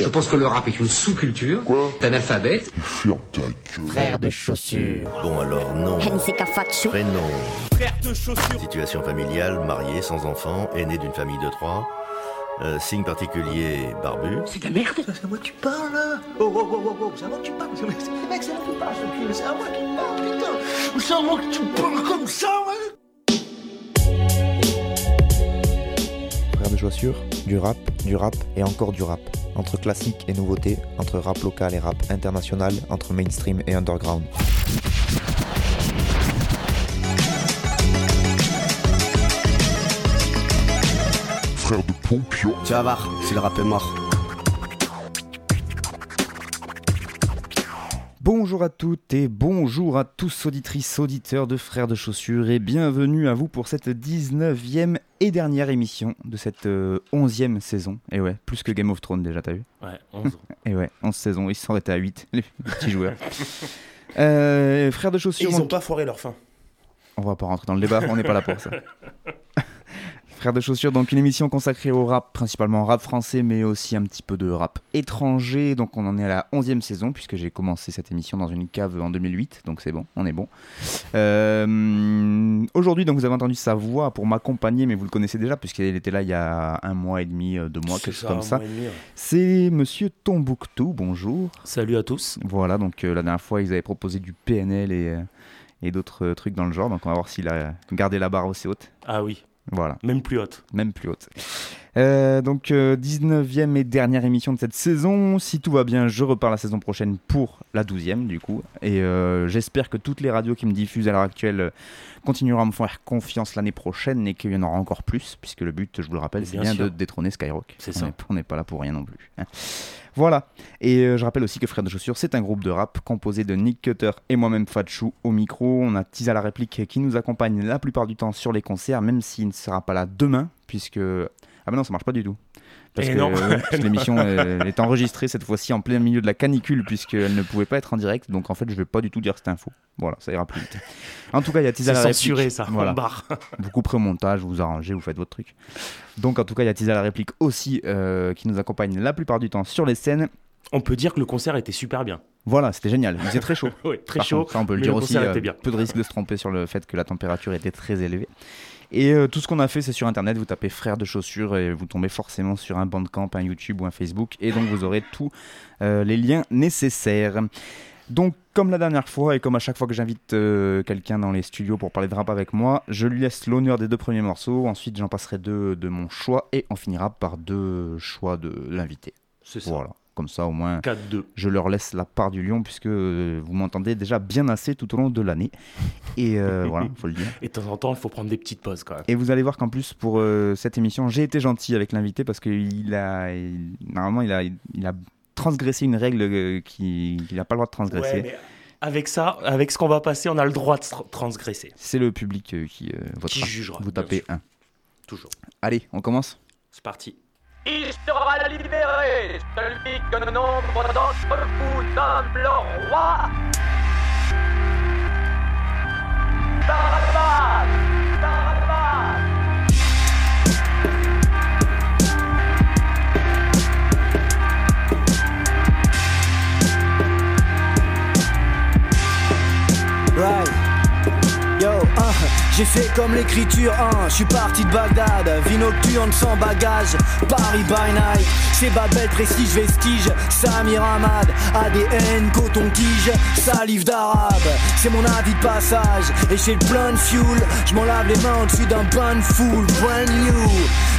Je pense que le rap est une sous-culture d'un alphabet. Frère de chaussures. Bon alors non. Prénom. Frère de chaussures. Situation familiale, marié, sans enfant, aîné d'une famille de trois. Euh, signe particulier, barbu. C'est de la merde. C'est à moi que tu parles là Oh, oh, oh, oh, oh, c'est à moi que tu parles. C'est- c'est- Mec, c'est à moi que tu parles. C'est à moi que tu parles, putain. C'est à moi que tu parles comme ça, ouais. Chaussures, du rap, du rap et encore du rap. Entre classique et nouveauté, entre rap local et rap international, entre mainstream et underground. Frère de Pompio. Tu vas voir, si le rap est mort. Bonjour à toutes et bonjour à tous auditrices, auditeurs de Frères de Chaussures et bienvenue à vous pour cette 19e et dernière émission de cette euh, 11e saison. Et ouais, plus que Game of Thrones déjà, t'as vu? Ouais, 11 Et ouais, 11 saisons, ils se sont arrêtés à 8, les petits joueurs. Euh, frères de Et Chaussures, ils ont donc- pas foiré leur fin. on va pas rentrer dans le débat, on n'est pas là pour ça. Frères de chaussures, donc une émission consacrée au rap, principalement rap français, mais aussi un petit peu de rap étranger. Donc on en est à la 11e saison, puisque j'ai commencé cette émission dans une cave en 2008, donc c'est bon, on est bon. Euh, Aujourd'hui, donc vous avez entendu sa voix pour m'accompagner, mais vous le connaissez déjà, puisqu'il était là il y a un mois et demi, euh, deux mois, quelque chose comme un ça. ouais. C'est Monsieur Tombouctou, bonjour. Salut à tous. Voilà, donc euh, la dernière fois, ils avaient proposé du PNL et, euh, et d'autres trucs dans le genre, donc on va voir s'il a gardé la barre aussi haute. Ah oui, Voilà, même plus haute. même plus haute. Euh, donc, euh, 19e et dernière émission de cette saison. Si tout va bien, je repars la saison prochaine pour la 12e, du coup. Et euh, j'espère que toutes les radios qui me diffusent à l'heure actuelle euh, continueront à me faire confiance l'année prochaine et qu'il y en aura encore plus, puisque le but, je vous le rappelle, c'est Bien de détrôner Skyrock. C'est ça. On n'est pas là pour rien non plus. hein. Voilà. Et euh, je rappelle aussi que Frères de Chaussures, c'est un groupe de rap composé de Nick Cutter et moi-même Fatchou au micro. On a Tisa la réplique qui nous accompagne la plupart du temps sur les concerts, même s'il ne sera pas là demain, puisque. Ah ben non, ça marche pas du tout. Parce Eh que, l'émission euh, est enregistrée cette fois-ci en plein milieu de la canicule, puisqu'elle ne pouvait pas être en direct. Donc en fait, je vais pas du tout dire que c'est info. Voilà, ça ira plus vite. En tout cas, il y a Tisa C'est la réplique. censuré ça, Voilà. barre. Vous couperez au montage, vous vous arrangez, vous faites votre truc. Donc en tout cas, il y a Tisa la réplique aussi euh, qui nous accompagne la plupart du temps sur les scènes. On peut dire que le concert était super bien. Voilà, c'était génial. Il faisait très chaud. Oui, très Par chaud. contre, ça, on peut le mais dire le aussi. euh, bien. peu de risque de se tromper sur le fait que la température était très élevée. Et euh, tout ce qu'on a fait, c'est sur internet. Vous tapez frères de chaussures et vous tombez forcément sur un Bandcamp, un YouTube ou un Facebook. Et donc, vous aurez tous euh, les liens nécessaires. Donc, comme la dernière fois et comme à chaque fois que j'invite euh, quelqu'un dans les studios pour parler de rap avec moi, je lui laisse l'honneur des deux premiers morceaux. Ensuite, j'en passerai deux de mon choix et on finira par deux choix de l'invité. C'est ça. Voilà. Comme ça, au moins, 4-2. je leur laisse la part du lion puisque euh, vous m'entendez déjà bien assez tout au long de l'année. Et euh, voilà, faut le dire. Et de temps en temps, il faut prendre des petites pauses quand même. Et vous allez voir qu'en plus pour euh, cette émission, j'ai été gentil avec l'invité parce qu'il a, il- normalement, il a, il a transgressé une règle euh, qui- qu'il n'a pas le droit de transgresser. Ouais, mais avec ça, avec ce qu'on va passer, on a le droit de tra- transgresser. C'est le public qui euh, votera. Qui jugera Vous tapez. 1. Toujours. Allez, on commence? C'est parti. Il sera libéré, celui que nombre d'entre vous le roi. Barabbas j'ai fait comme l'écriture, hein, je suis parti de Bagdad, vie nocturne sans bagage, Paris by night, c'est Babel, prestige, vestige, Samir Hamad, ADN, coton-tige, salive d'arabe, c'est mon avis de passage, et j'ai le plein de fuel, je m'en lave les mains au-dessus d'un bain de foule, brand new,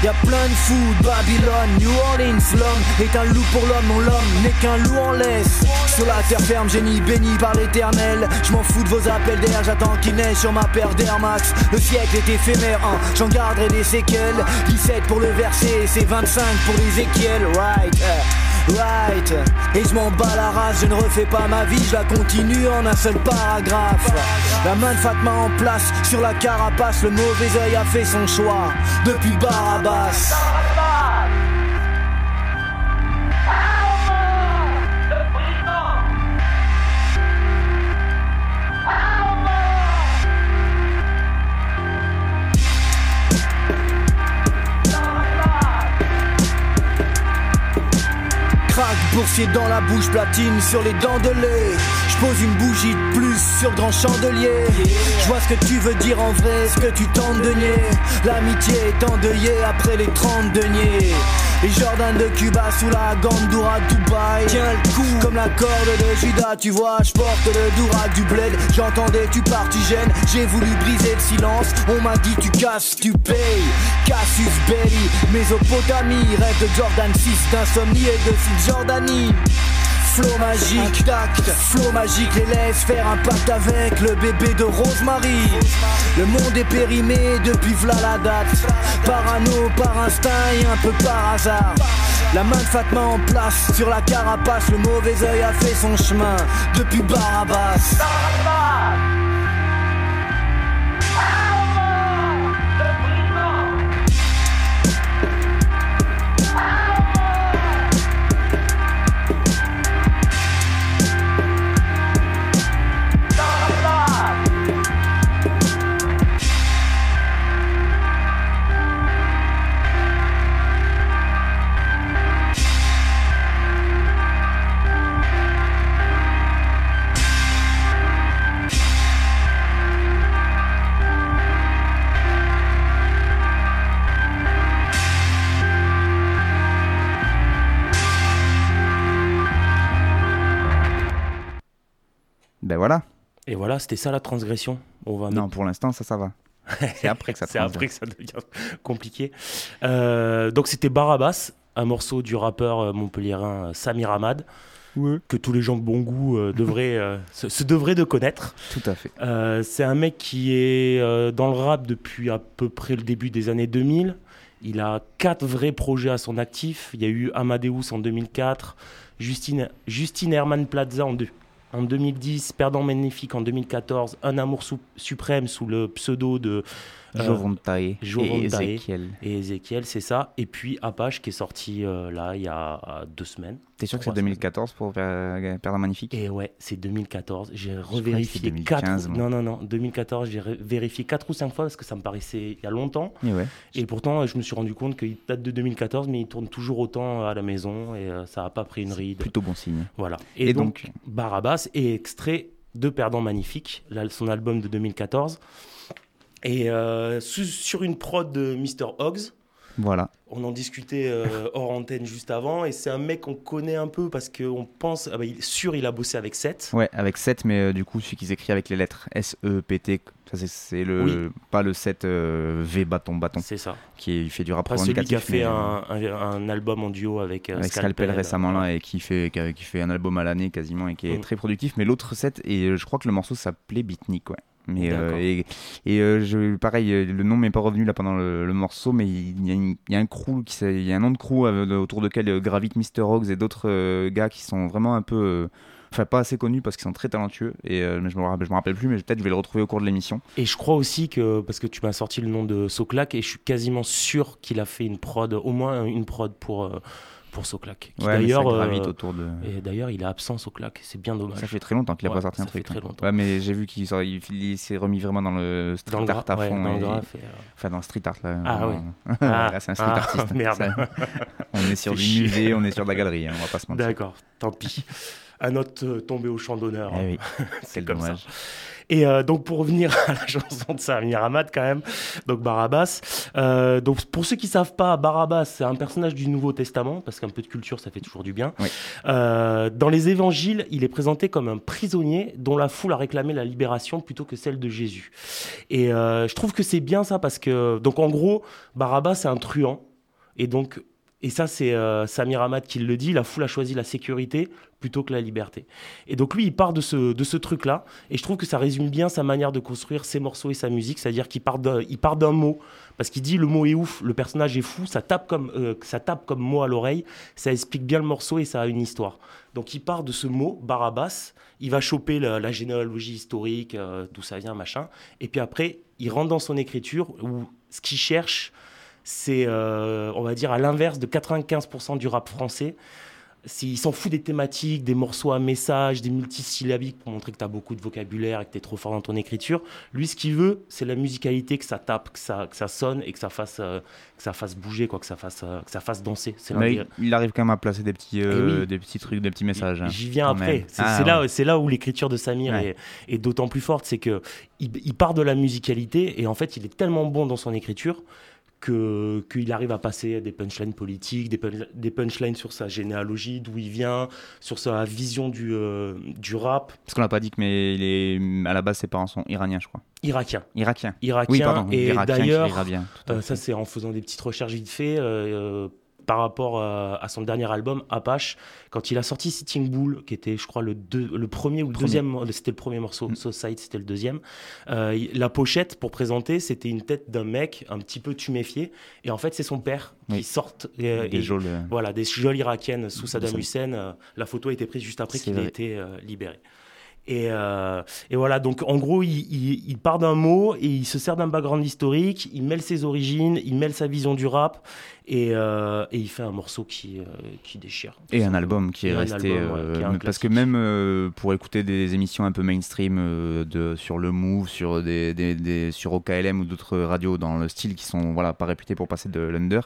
y a plein de food, Babylone, New Orleans, l'homme est un loup pour l'homme, non l'homme n'est qu'un loup en laisse, sur la terre ferme, génie béni par l'éternel, je m'en fous de vos appels d'air, j'attends qu'il neige sur ma paire d'Air le siècle est éphémère, hein, j'en garderai des séquelles, 17 pour le verset, c'est 25 pour Ezekiel, right, eh, right, et je m'en bats la race, je ne refais pas ma vie, je la continue en un seul paragraphe, la main de Fatma en place, sur la carapace, le mauvais œil a fait son choix, depuis Barabas. Dans la bouche, platine sur les dents de lait. Je pose une bougie de plus sur grand chandelier. Je vois ce que tu veux dire en vrai, ce que tu tentes de nier. L'amitié est endeuillée après les 30 deniers. Et Jordan de Cuba sous la Gandoura Dubaï. Tiens le coup. Comme la corde de Judas Tu vois je porte le Doura du bled. J'entendais tu partigènes. J'ai voulu briser le silence. On m'a dit tu casses tu payes. Cassius Belli Mésopotamie Rêve de Jordan 6 d'insomnie et de Cisjordanie Flow magique, tact, flow magique, les laisse faire un pacte avec le bébé de Rosemary. Le monde est périmé depuis v'là la date. Parano, par instinct et un peu par hasard. La main de Fatma en place sur la carapace, le mauvais œil a fait son chemin depuis Barabas. Et voilà, c'était ça la transgression. On va Non, pour l'instant, ça, ça va. C'est après que ça C'est transgresse. après que ça devient compliqué. Euh, donc c'était Barabas, un morceau du rappeur euh, montpelliérain euh, Samir Hamad, que tous les gens de bon goût euh, devraient, euh, se, se devraient de connaître. Tout à fait. Euh, c'est un mec qui est dans le rap depuis à peu près le début des années 2000. Il a quatre vrais projets à son actif. Il y a eu Amadeus en 2004, Justine, Justine Herman Plaza en, deux- en 2010, Perdant Magnifique. En 2014, Un amour suprême sous le pseudo de euh, Jovontae et Ezekiel. et Ezekiel, c'est ça. Et puis Apache qui est sorti euh, là il y a euh, deux semaines. T'es sûr que c'est Trois semaines. 2014 pour Per- Perdre Magnifique? Et ouais, c'est 2014. J'ai revérifié c'était 2015, 4 moi. Non, non, non, 2014, j'ai vérifié 4 ou 5 fois parce que ça me paraissait il y a longtemps. Et ouais. Et pourtant, je me suis rendu compte qu'il date de 2014, mais il tourne toujours autant à la maison et ça n'a pas pris une ride. Plutôt bon signe. Voilà. Et Et, donc, donc? Barabas est extrait de Perdant Magnifique, son album de 2014. Et euh, su- sur une prod de Mr. Hoggs. Voilà. On en discutait euh, hors antenne juste avant, et c'est un mec qu'on connaît un peu parce qu'on pense, ah bah, il, sûr, il a bossé avec Seth. Ouais, avec 7, mais euh, du coup, celui qu'ils écrivent avec les lettres S-E-P-T, c'est- c'est le. Oui. Pas le 7 euh, V bâton bâton. C'est ça. Qui il fait du rap Pas celui qui a fait mais, un, un- un album en duo avec, avec Scalpel, récemment là et qui fait, qui, fait un album à l'année quasiment et qui est Mm. très productif. Mais l'autre set, et je crois que le morceau s'appelait Beatnik, ouais. Mais euh, et, et, euh, je, pareil, euh, le nom m'est pas revenu là pendant le, le morceau, mais il y, a une- il y a un crew, qui, il y a un nom de crew autour duquel gravitent Mr. Hogs et d'autres euh, gars qui sont vraiment un peu, enfin pas assez connus parce qu'ils sont très talentueux. Et euh, mais je me rappelle, je me rappelle plus, mais peut-être je vais le retrouver au cours de l'émission. Et je crois aussi que, parce que tu m'as sorti le nom de Soclac, et je suis quasiment sûr qu'il a fait une prod, au moins une prod pour, euh, pour Soclac. Qui Ouais, ça d'ailleurs, euh, autour de. Et d'ailleurs, il est absent Soclac, c'est bien dommage. Ça fait très longtemps qu'il a Ouais, pas sorti un ça truc. fait très hein. longtemps. Ouais, mais j'ai vu qu'il il, s'est remis vraiment dans le street Dans le art à fond. dans le et- graphe et, euh, Enfin, dans le street art là. Ah vraiment. ouais. Là, Ah, c'est un street ah, artiste. merde. Ça- on est sur du musée, on est sur de la galerie, hein, on va pas se mentir. D'accord, tant pis. Un autre euh, tombé au champ d'honneur. Eh oui, c'est comme dommage. ça. Et euh, donc pour revenir à la chanson de Samir Hamad quand même, donc Barabbas. euh, donc pour ceux qui savent pas, Barabbas c'est un personnage du Nouveau Testament parce qu'un peu de culture ça fait toujours du bien. Oui. Euh, dans les Évangiles, il est présenté comme un prisonnier dont la foule a réclamé la libération plutôt que celle de Jésus. Et je trouve que c'est bien ça parce que donc en gros Barabbas c'est un truand et donc et ça, c'est euh, Samir Hamad qui le dit, la foule a choisi la sécurité plutôt que la liberté. Et donc lui, il part de ce, de ce truc-là, et je trouve que ça résume bien sa manière de construire ses morceaux et sa musique, c'est-à-dire qu'il part d'un mot, parce qu'il dit le mot est ouf, le personnage est fou, ça tape comme, euh, ça tape comme mot à l'oreille, ça explique bien le morceau et ça a une histoire. Donc il part de ce mot, Barabbas, il va choper la, la généalogie historique, euh, d'où ça vient, machin, et puis après, il rentre dans son écriture, où ce qu'il cherche, c'est, euh, on va dire, à l'inverse de 95% du rap français. c'est- il s'en fout des thématiques, des morceaux à message, des multisyllabiques pour montrer que tu as beaucoup de vocabulaire et que tu es trop fort dans ton écriture. Lui, ce qu'il veut, c'est la musicalité, que ça tape, que ça, que ça sonne et que ça fasse, euh, que ça fasse bouger, quoi, que, ça fasse, euh, que ça fasse danser. Mais il, il arrive quand même à placer des petits, euh, Eh oui. des petits trucs, des petits messages. J'y viens après. C'est Ah, c'est ouais. là, c'est là où l'écriture de Samir Ouais. est, est d'autant plus forte, c'est que il, il part de la musicalité et en fait, il est tellement bon dans son écriture que qu'il arrive à passer des punchlines politiques, des, punch- des punchlines sur sa généalogie, d'où il vient, sur sa vision du, euh, du rap Parce qu'on l'a pas dit, que mais il est à la base ses parents sont iraniens, je crois. irakien. Irakien. Irakien Oui, pardon. et d'ailleurs, Euh, ça, c'est en faisant des petites recherches vite fait. euh, par rapport à, à son dernier album, Apache, quand il a sorti Sitting Bull, qui était, je crois, le, deux- le premier ou le Premier. deuxième, c'était le premier morceau, Mm. Society, c'était le deuxième. Euh, la pochette, pour présenter, c'était une tête d'un mec un petit peu tuméfié. Et en fait, c'est son père qui sort. euh, Des et- geôles, euh, Voilà, des geôles irakiennes sous Saddam. Hussein. Euh, la photo a été prise juste après qu'il ait été euh, libéré. Et, euh, et voilà, donc en gros, il, il- il part d'un mot et il se sert d'un background historique, il mêle ses origines, il mêle sa vision du rap et, euh, et il fait un morceau qui, euh, qui déchire. Et un album qui est resté. album, ouais, euh, qui est parce que même pour écouter des émissions un peu mainstream de, sur le Move, sur, des, des- des- sur OKLM ou d'autres radios dans le style qui sont voilà, pas réputés pour passer de l'under,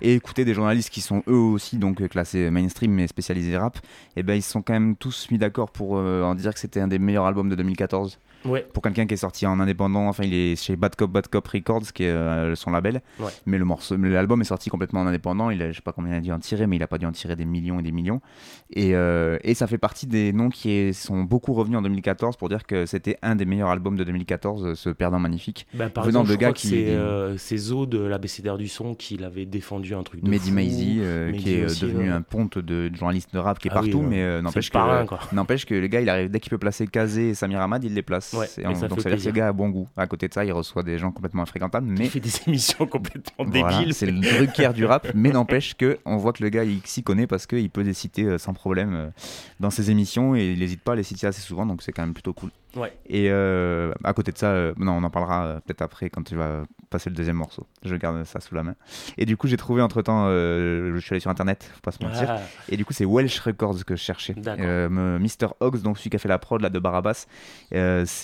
et écouter des journalistes qui sont eux aussi donc classés mainstream mais spécialisés rap, et ben ils se sont quand même tous mis d'accord pour en dire que c'était un des meilleurs albums de 2014. Ouais. Pour quelqu'un qui est sorti en indépendant, enfin il est chez Bad Cop Bad Cop Records qui est euh, son label, Ouais. mais le morceau, l'album est sorti complètement en indépendant. Il a, je sais pas combien il a dû en tirer, mais il a pas dû en tirer des millions et des millions. Et, euh, et ça fait partie des noms qui est- sont beaucoup revenus en 2014 pour dire que c'était un des meilleurs albums de 2014, euh, ce Perdant Magnifique. Ben, par Venant exemple, de je gars crois que qui- c'est euh, Zo de l'ABCDR du son qui l'avait défendu un truc de Mehdi Mehdi qui est aussi, devenu un ponte de, de journaliste de rap qui est Ah oui, partout, ouais. mais n'empêche que, n'empêche que le gars, il arrive, dès qu'il peut placer Kazé et Samir Hamad, il les place. Ouais, Et et on- ça donc ça veut dire que le gars a bon goût. À côté de ça, il reçoit des gens complètement infréquentables, mais Il fait des émissions complètement Voilà, débiles. c'est le Drucker du rap, mais n'empêche que on voit que le gars il s'y connaît parce qu'il peut les citer euh, sans problème euh, dans ses émissions et il n'hésite pas à les citer assez souvent, donc c'est quand même plutôt cool. Ouais. Et euh, à côté de ça, euh, non, on en parlera peut-être après quand tu vas passer le deuxième morceau. Je garde ça sous la main. Et du coup, j'ai trouvé entre temps, je suis allé sur internet, faut pas se mentir. Ah, Et du coup, c'est Welsh Records que je cherchais. Mr. Hogs, donc celui qui a fait la prod là, de Barabas,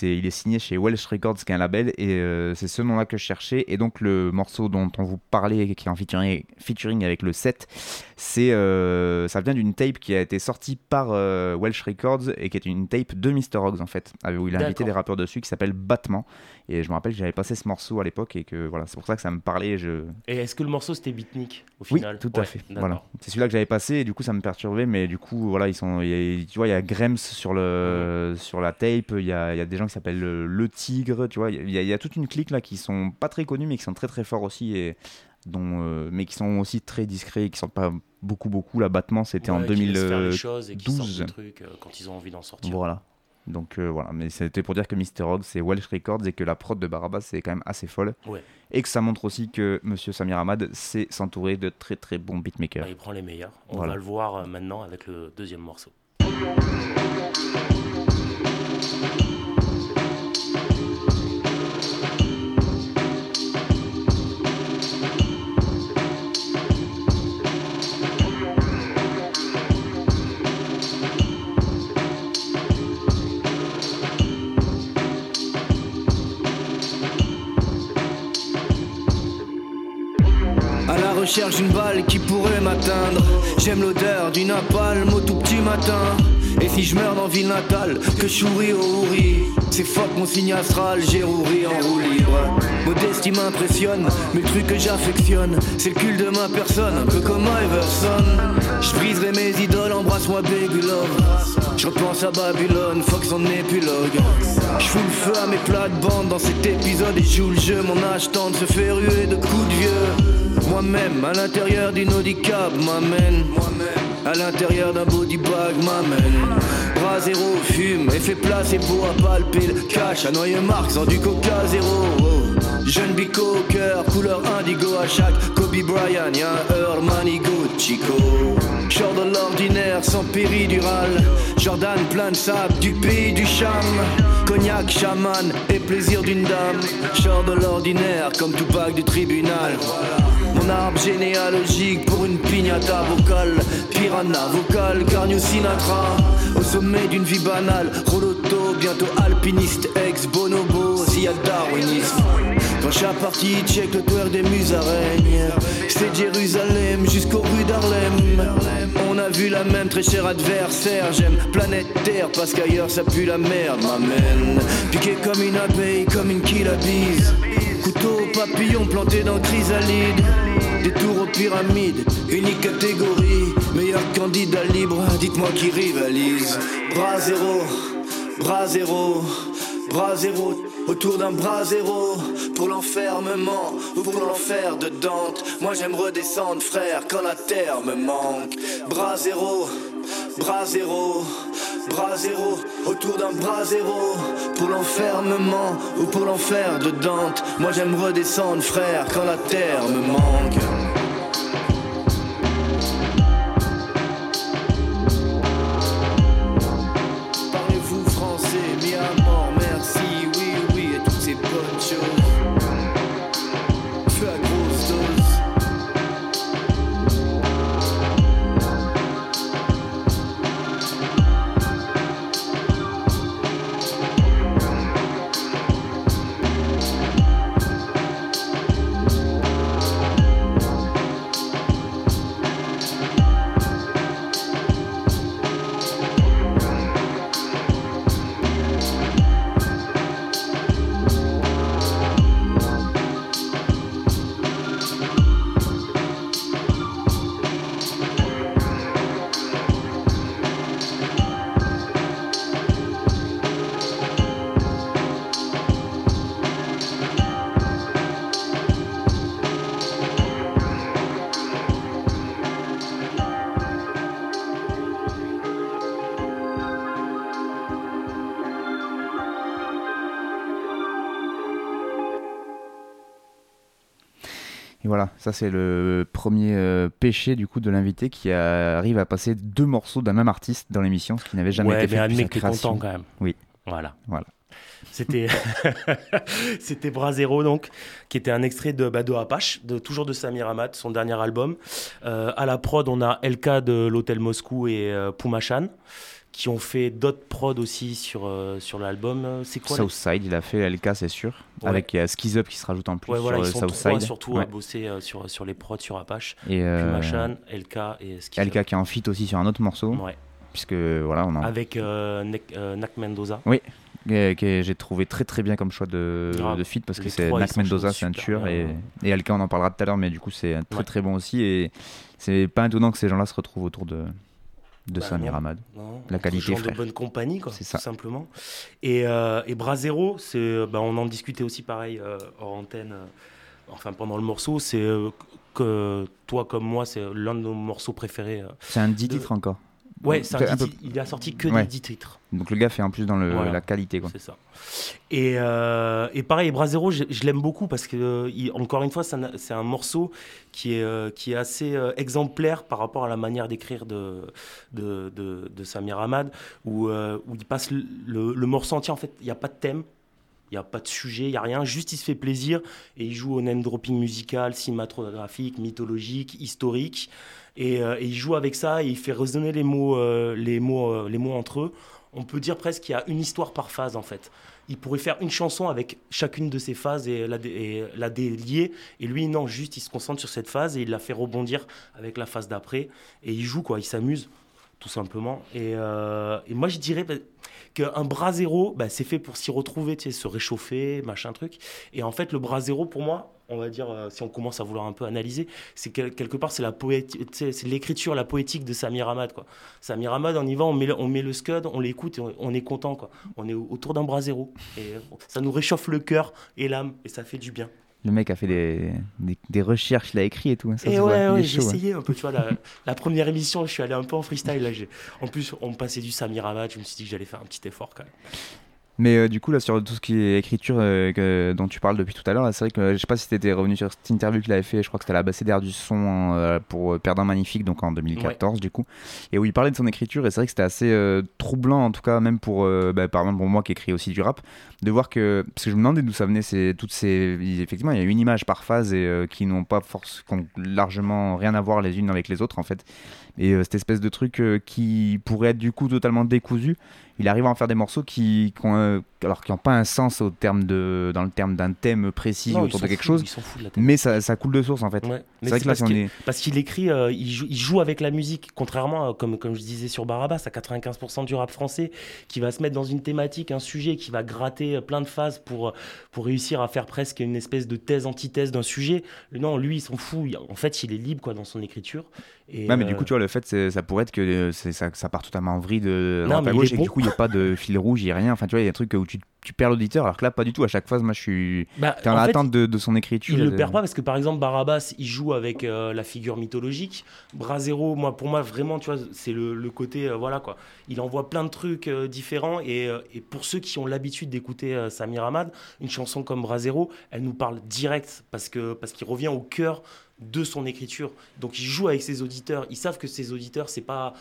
il est signé chez Welsh Records, qui est un label, et euh, c'est ce nom-là que je cherchais. Et donc, le morceau dont on vous parlait, qui est en featuring, featuring avec le 7, c'est, euh, ça vient d'une tape qui a été sortie par euh, Welsh Records et qui est une tape de Mr. Hogs en fait, où il a invité des rappeurs dessus qui s'appelle Battement. Et je me rappelle que j'avais passé ce morceau à l'époque et que voilà, c'est pour ça que ça me parlait. Je, Et est-ce que le morceau c'était beatnik au oui, final? tout à Ouais, fait. Voilà. C'est celui-là que j'avais passé et du coup ça me perturbait, mais du coup voilà, ils sont, il y a- tu vois, il y a Grems sur le sur la tape, il y a, y a des gens qui s'appellent le, Le Tigre, tu vois, il y, a, il y a toute une clique là qui sont pas très connus mais qui sont très très forts aussi et dont, euh, mais qui sont aussi très discrets, qui sont pas beaucoup beaucoup. L'abattement c'était en Ouais, les 2012. choses et qui sortent trucs euh, quand ils ont envie d'en sortir. Voilà. Donc euh, voilà, mais c'était pour dire que Mr. Hogs c'est Welsh Records et que la prod de Barabas c'est quand même assez folle. Ouais. Et que ça montre aussi que Monsieur Samir Hamad sait s'entourer de très très bons beatmakers. Bah, il prend les meilleurs. On Voilà. va le voir euh, maintenant avec le deuxième morceau. Recherche d'une balle qui pourrait m'atteindre. J'aime l'odeur d'une napalm au tout petit matin. Et si je meurs dans ville natale, que je souris au houri. C'est fuck mon signe astral, j'ai rouri en roue libre. Modestie m'impressionne, mais le truc que j'affectionne, c'est le cul de ma personne, un peu comme Iverson. Je briserai mes idoles, embrasse-moi baby love. Je repense à Babylone, fuck son épilogue. Je fous le feu à mes plates-bandes dans cet épisode et joue le jeu. Mon âge tente se fait ruer de coups de vieux. Moi-même, à l'intérieur d'une Audi cab, m'amène. À l'intérieur d'un body bag, m'amène. Bras zéro, fume, effet placebo à palper le cash. À noyer Marx en du coca zéro. oh. Jeune bico cœur, couleur indigo à chaque Kobe Bryant, y'a un Earl Manigo Chico. Short de l'ordinaire, sans péridurale. Jordan plein de sable, du pays du cham. Cognac, chaman et plaisir d'une dame. Genre de l'ordinaire comme tout bac du tribunal. Mon arbre généalogique pour une pignata vocale. Piranha vocal, Carnio Sinatra. Au sommet d'une vie banale. Roloto, bientôt alpiniste, ex-bonobo. S'il y a darwinisme. Quand chaque partie check le tour des musaraignes. C'est Jérusalem jusqu'aux rues d'Harlem. On a vu la même très chère adversaire. J'aime planète Terre parce qu'ailleurs ça pue la merde, m'amène. Piqué comme une abeille, comme une bise Couteau papillon planté dans chrysalide. Des tours aux pyramides, unique catégorie. Meilleur candidat libre, dites-moi qui rivalise. Bras zéro, bras zéro, bras zéro. Autour d'un bras zéro pour l'enfermement ou pour l'enfer de Dante. Moi j'aime redescendre, frère, quand la terre me manque. Bras zéro, bras zéro, bras zéro. Autour d'un bras zéro pour l'enfermement ou pour l'enfer de Dante. Moi j'aime redescendre, frère, quand la terre me manque. Et voilà, ça c'est le premier euh, péché du coup de l'invité qui arrive à passer deux morceaux d'un même artiste dans l'émission, ce qui n'avait jamais ouais, été mais fait que t'es création. content quand même. Oui, Voilà. voilà. C'était c'était Brasero donc qui était un extrait de de Apache de toujours de Samir Hamad son dernier album Euh, à la prod on a LK de l'hôtel Moscou et euh, Pumachan qui ont fait d'autres prods aussi sur euh, sur l'album c'est quoi Southside, il a fait LK, c'est sûr. Ouais. Avec Skiz Up qui se rajoute en plus Ouais, voilà, sur ils euh, trois Southside. surtout à Ouais. bosser euh, sur, sur les prods sur Apache. Et euh, LK et Skiz LK qui est en feat aussi sur un autre morceau. Ouais. Puisque voilà, on en... Avec Nak Mendoza. Oui, que, j'ai trouvé très très bien comme choix de, de feat parce que c'est Nak Mendoza, c'est un tueur. Et, et LK, on en parlera tout à l'heure, mais du coup, c'est très Ouais. très bon aussi. Et c'est pas étonnant que ces gens-là se retrouvent autour de, de Bah Samir. Hamad. La qualité, frère. de bonne compagnie, quoi, C'est tout ça. simplement. Et, euh, et Brasero, c'est, bah, on en discutait aussi pareil euh, hors antenne, euh, enfin pendant le morceau. C'est euh, que toi comme moi, c'est l'un de nos morceaux préférés. C'est un 10 De- titres encore. Ouais, c'est un Un peu- il a sorti que Ouais. des 10 titres. Donc le gars fait en plus dans le, Voilà. la qualité. C'est ça. Et, euh, et pareil, Brasero, je, je l'aime beaucoup parce que, euh, il- encore une fois, c'est un, un morceau qui est, euh, qui est assez exemplaire par rapport à la manière d'écrire de, de, de, de Samir Hamad, où, où il passe le, le- le morceau entier. En fait, il n'y a pas de thème. Il n'y a pas de sujet, il n'y a rien, juste il se fait plaisir et il joue au name dropping musical, cinématographique, mythologique, historique. Et, euh, et il joue avec ça et il fait résonner les mots, euh, les mots, euh, les mots entre eux. On peut dire presque qu'il y a une histoire par phase en fait. Il pourrait faire une chanson avec chacune de ces phases et la, et la délier. Et lui, non, juste il se concentre sur cette phase et il la fait rebondir avec la phase d'après. Et il joue quoi, il s'amuse tout simplement. Et, euh, et moi, je dirais qu'un bras zéro, bah, c'est fait pour s'y retrouver, tu sais, se réchauffer, machin truc. Et en fait, le bras zéro, pour moi, on va dire, euh, si on commence à vouloir un peu analyser, c'est quel- quelque part, c'est la c'est l'écriture, la poétique de Samir Hamad, quoi. Samir Hamad, on y va, on met on met le scud, on l'écoute et on, est content, quoi. On est au- autour d'un bras zéro. Et ça nous réchauffe le cœur et l'âme, et ça fait du bien. Le mec a fait des, des, des recherches, il a écrit et tout. hein, ça Et ouais, ouais, j'ai hein. essayé un peu, tu vois, la, la première émission, je suis allé un peu en freestyle. Là, en plus, on me passait du Samir Hamad, je me suis dit que j'allais faire un petit effort quand même. Mais euh, du coup, là, sur tout ce qui est écriture euh, que- dont tu parles depuis tout à l'heure, c'est vrai que euh, je sais pas si t'étais revenu sur cette interview qu'il avait fait, je crois que c'était à l'Abbatidaire du son euh, pour Perdant Magnifique, donc en 2014 du coup, et où il parlait de son écriture, et c'est vrai que c'était assez troublant, en tout cas, même pour, bah, par exemple, pour moi qui écris aussi du rap, de voir que, parce que je me demandais d'où ça venait, c'est toutes ces. Effectivement, il y a une image par phase et qui n'ont pas force, qui ont largement rien à voir les unes avec les autres, en fait. Et cette espèce de truc qui pourrait être du coup totalement décousu, il arrive à en faire des morceaux qui, alors qui n'ont pas un sens au terme de, dans le terme d'un thème précis Non, autour de quelque chose, mais ça, ça coule de source en fait. Ouais. C'est Mais vrai c'est que là, parce qu'il- est. Écrit, euh, il, joue, il joue avec la musique, contrairement à, comme, comme je disais sur Barabbas, à 95% du rap français, qui va se mettre dans une thématique, un sujet, qui va gratter euh, plein de phases pour, pour réussir à faire presque une espèce de thèse, antithèse d'un sujet. Non, lui, il s'en fout. En fait, il est libre quoi, dans son écriture. Et, mais euh, du coup, tu vois, le fait, ça pourrait être que euh, ça, ça part totalement en vrille de Non, droite mais à gauche et que du coup, il n'y a pas de fil rouge, il n'y a rien. Enfin, tu vois, il y a un truc où tu, tu perds l'auditeur, alors que là, pas du tout. À chaque phase, moi, je suis. bah, T'es en, en fait, attente de, de son écriture. Il et le perd pas parce que par exemple Barabbas il joue avec euh, la figure mythologique. Brasero, moi pour moi vraiment tu vois c'est le, le côté euh, voilà quoi. Il envoie plein de trucs euh, différents et, et pour ceux qui ont l'habitude d'écouter Samir Hamad, une chanson comme Brasero, elle nous parle direct parce que parce qu'il revient au cœur de son écriture. Donc il joue avec ses auditeurs. Ils savent que ses auditeurs, c'est pas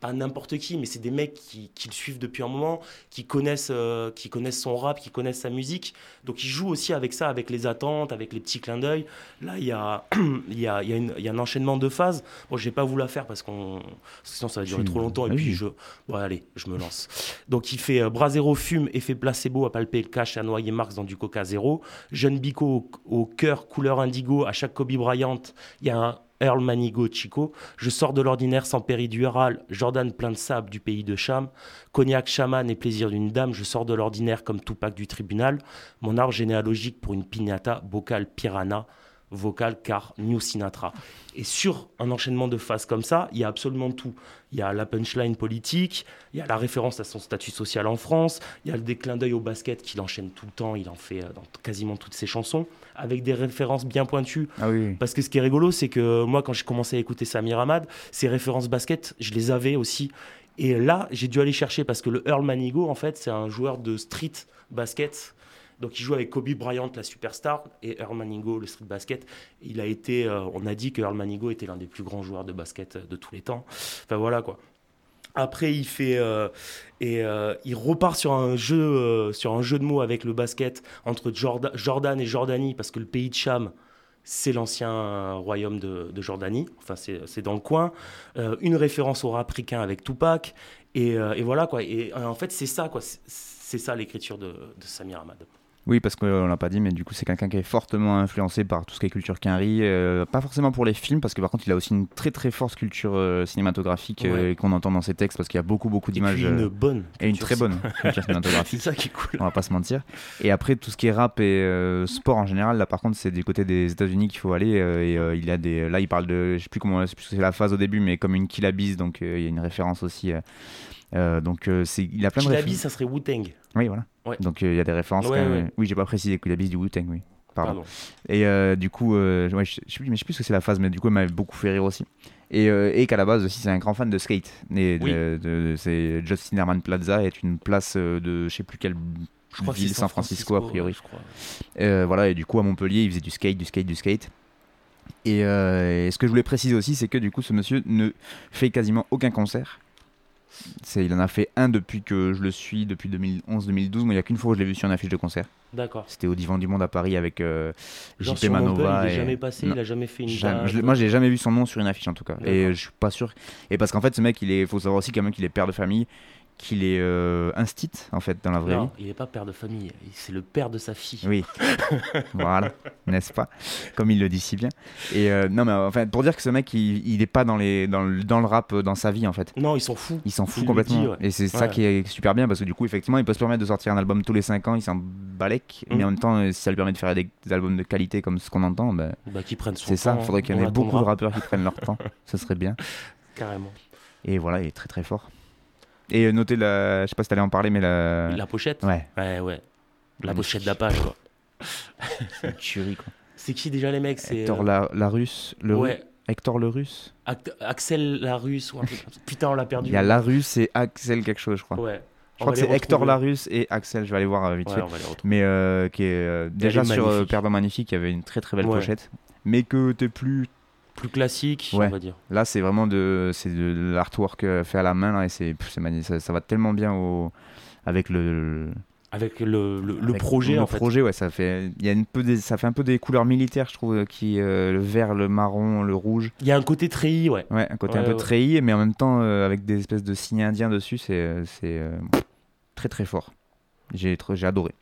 pas n'importe qui, mais c'est des mecs qui, qui le suivent depuis un moment, qui connaissent euh, qui connaissent son rap, qui connaissent sa musique. Donc il joue aussi avec ça, avec les attentes, avec les petits clins d'œil. Là, il y a il y a, il y a une- il y a un enchaînement de phases. Bon, je vais pas vous la faire parce qu'on sinon ça va durer trop longtemps et puis je bon allez, je me lance. Donc il fait euh, Brasero fume, effet placebo à palper le cash, à noyer Marx dans du Coca zéro. Jeune Bico au, au cœur couleur indigo, à chaque Kobe Bryant, il y a un Earl Manigo Chico. Je sors de l'ordinaire sans péridural, Jordan plein de sable du pays de Cham. Cognac, chaman et plaisir d'une dame, je sors de l'ordinaire comme Tupac du tribunal. Mon arbre généalogique pour une piñata, bocal piranha, vocal car New Sinatra. Et sur un enchaînement de phases comme ça, il y a absolument tout. Il y a la punchline politique, il y a la référence à son statut social en France, il y a le déclin d'œil au basket qu'il enchaîne tout le temps, il en fait euh, dans quasiment toutes ses chansons, avec des références bien pointues. Ah oui. Parce que ce qui est rigolo, c'est que moi, quand j'ai commencé à écouter Samir Hamad, ces références basket, je les avais aussi. Et là, j'ai dû aller chercher parce que le Earl Manigo, en fait, c'est un joueur de street basket. Donc, il joue avec Kobe Bryant, la superstar, et Earl Manigo, le street basket. Il a été, euh, on a dit que Earl Manigo était l'un des plus grands joueurs de basket euh, de tous les temps. Enfin, voilà quoi. Après, il fait euh, et euh, il repart sur un jeu euh, sur un jeu de mots avec le basket entre Jorda- Jordan et Jordanie parce que le pays de Cham c'est l'ancien royaume de, Jordanie, enfin c'est dans le coin. Une référence au rap avec Tupac et, et voilà quoi. Et en fait c'est ça quoi, c'est- ça l'écriture de, de Samir Hamad. Oui, parce qu'on l'a pas dit, mais du coup, c'est quelqu'un qui est fortement influencé par tout ce qui est culture quinri. euh, pas forcément pour les films, parce que par contre, il a aussi une très très forte culture euh, cinématographique euh, Ouais. qu'on entend dans ses textes, parce qu'il y a beaucoup beaucoup Et d'images. euh, une bonne et une très bonne culture c'est cinématographique. ça qui est cool. On va pas se mentir. Et après, tout ce qui est rap et sport en général, là par contre, c'est du côté des États-Unis qu'il faut aller. et il y a des, là, il parle de, je sais plus comment, c'est la phase au début, mais comme une killabise, donc il y a une référence aussi. Euh, donc euh, c'est, il a plein de Kilabi, ça serait Wu-Tang. Oui, voilà. Ouais. Donc euh, il y a des références. Ouais, quand même. ouais. Oui, j'ai pas précisé killabise du Wu-Tang, oui. Pardon. Pardon. Et du coup, je, je sais plus, mais je sais plus ce que c'est la phase, mais du coup, elle m'avait beaucoup fait rire aussi. Et, et qu'à la base aussi, c'est un grand fan de skate. Et Oui. de- de- c'est Justin Herman Plaza est une place de je sais plus quelle Je crois ville, San Francisco, a priori. je crois. Voilà, et du coup, à Montpellier, il faisait du skate, du skate, du skate. Et, et ce que je voulais préciser aussi, c'est que du coup, ce monsieur ne fait quasiment aucun concert. C'est, il en a fait un depuis que je le suis, depuis 2011-2012. Moi, il n'y a qu'une fois où je l'ai vu sur une affiche de concert. D'accord. C'était au Divan du Monde à Paris avec euh, JP Manova. il est et- jamais passé, Non. il a jamais fait une Jamais- date. je moi, j'ai jamais vu son nom sur une affiche en tout cas. Et je suis pas sûr. Et parce qu'en fait, ce mec, il est, faut savoir aussi quand même qu'il est père de famille, qu'il est euh, instit en fait dans la vraie Non, vie. il n'est pas père de famille, c'est le père de sa fille. Oui, voilà, n'est-ce pas? Comme il le dit si bien. Et euh, non, mais enfin, pour dire que ce mec, il, il est pas dans, les, dans, le, dans le rap, euh, dans sa vie en fait. Non, il s'en fout. Il s'en fout complètement. ouais. Et c'est ça qui est super bien parce que du coup, effectivement, il peut se permettre de sortir un album tous les 5 ans, il s'en balèque. Mm. Mais en même temps, euh, si ça lui permet de faire des, des albums de qualité comme ce qu'on entend, ben, Bah, qui prennent c'est ça. Il faudrait qu'il y en ait beaucoup de rappeurs qui prennent leur temps. Ce serait bien. Carrément. Et voilà, il est très très fort. Et notez la. Je sais pas si t'allais en parler, mais la. La pochette Ouais, Ouais, ouais. La pochette de la page, quoi. c'est une tuerie quoi. C'est qui déjà les mecs? C'est Hector euh, la, la Russe, le ouais, Hector le Russe? Act- Axel Larusse ou un truc comme ça. Putain, on l'a perdu. Il y a la Russe et Axel quelque chose, je crois. Ouais. Je On crois que c'est Hector retrouver. Larus et Axel, je vais aller voir euh, vite Ouais, fait. Mais euh, qui est euh, déjà sur. Perdant Magnifique, il y avait une très très belle Ouais. pochette. Mais que t'es plus. Plus classique, Ouais. on va dire. Là, c'est vraiment de, c'est de l'artwork euh, fait à la main là, et c'est. Ça, ça va tellement bien au, avec le, Avec le, le, le avec projet, le en fait. projet, ouais, ça fait, il y a une peu des, ça fait un peu des couleurs militaires, je trouve, qui, euh, le vert, le marron, le rouge. Il y a un côté treillis, ouais. Ouais, un côté Ouais, un peu ouais. treillis, mais en même temps euh, avec des espèces de signes indiens dessus, c'est, euh, c'est euh, très très fort. J'ai, j'ai adoré.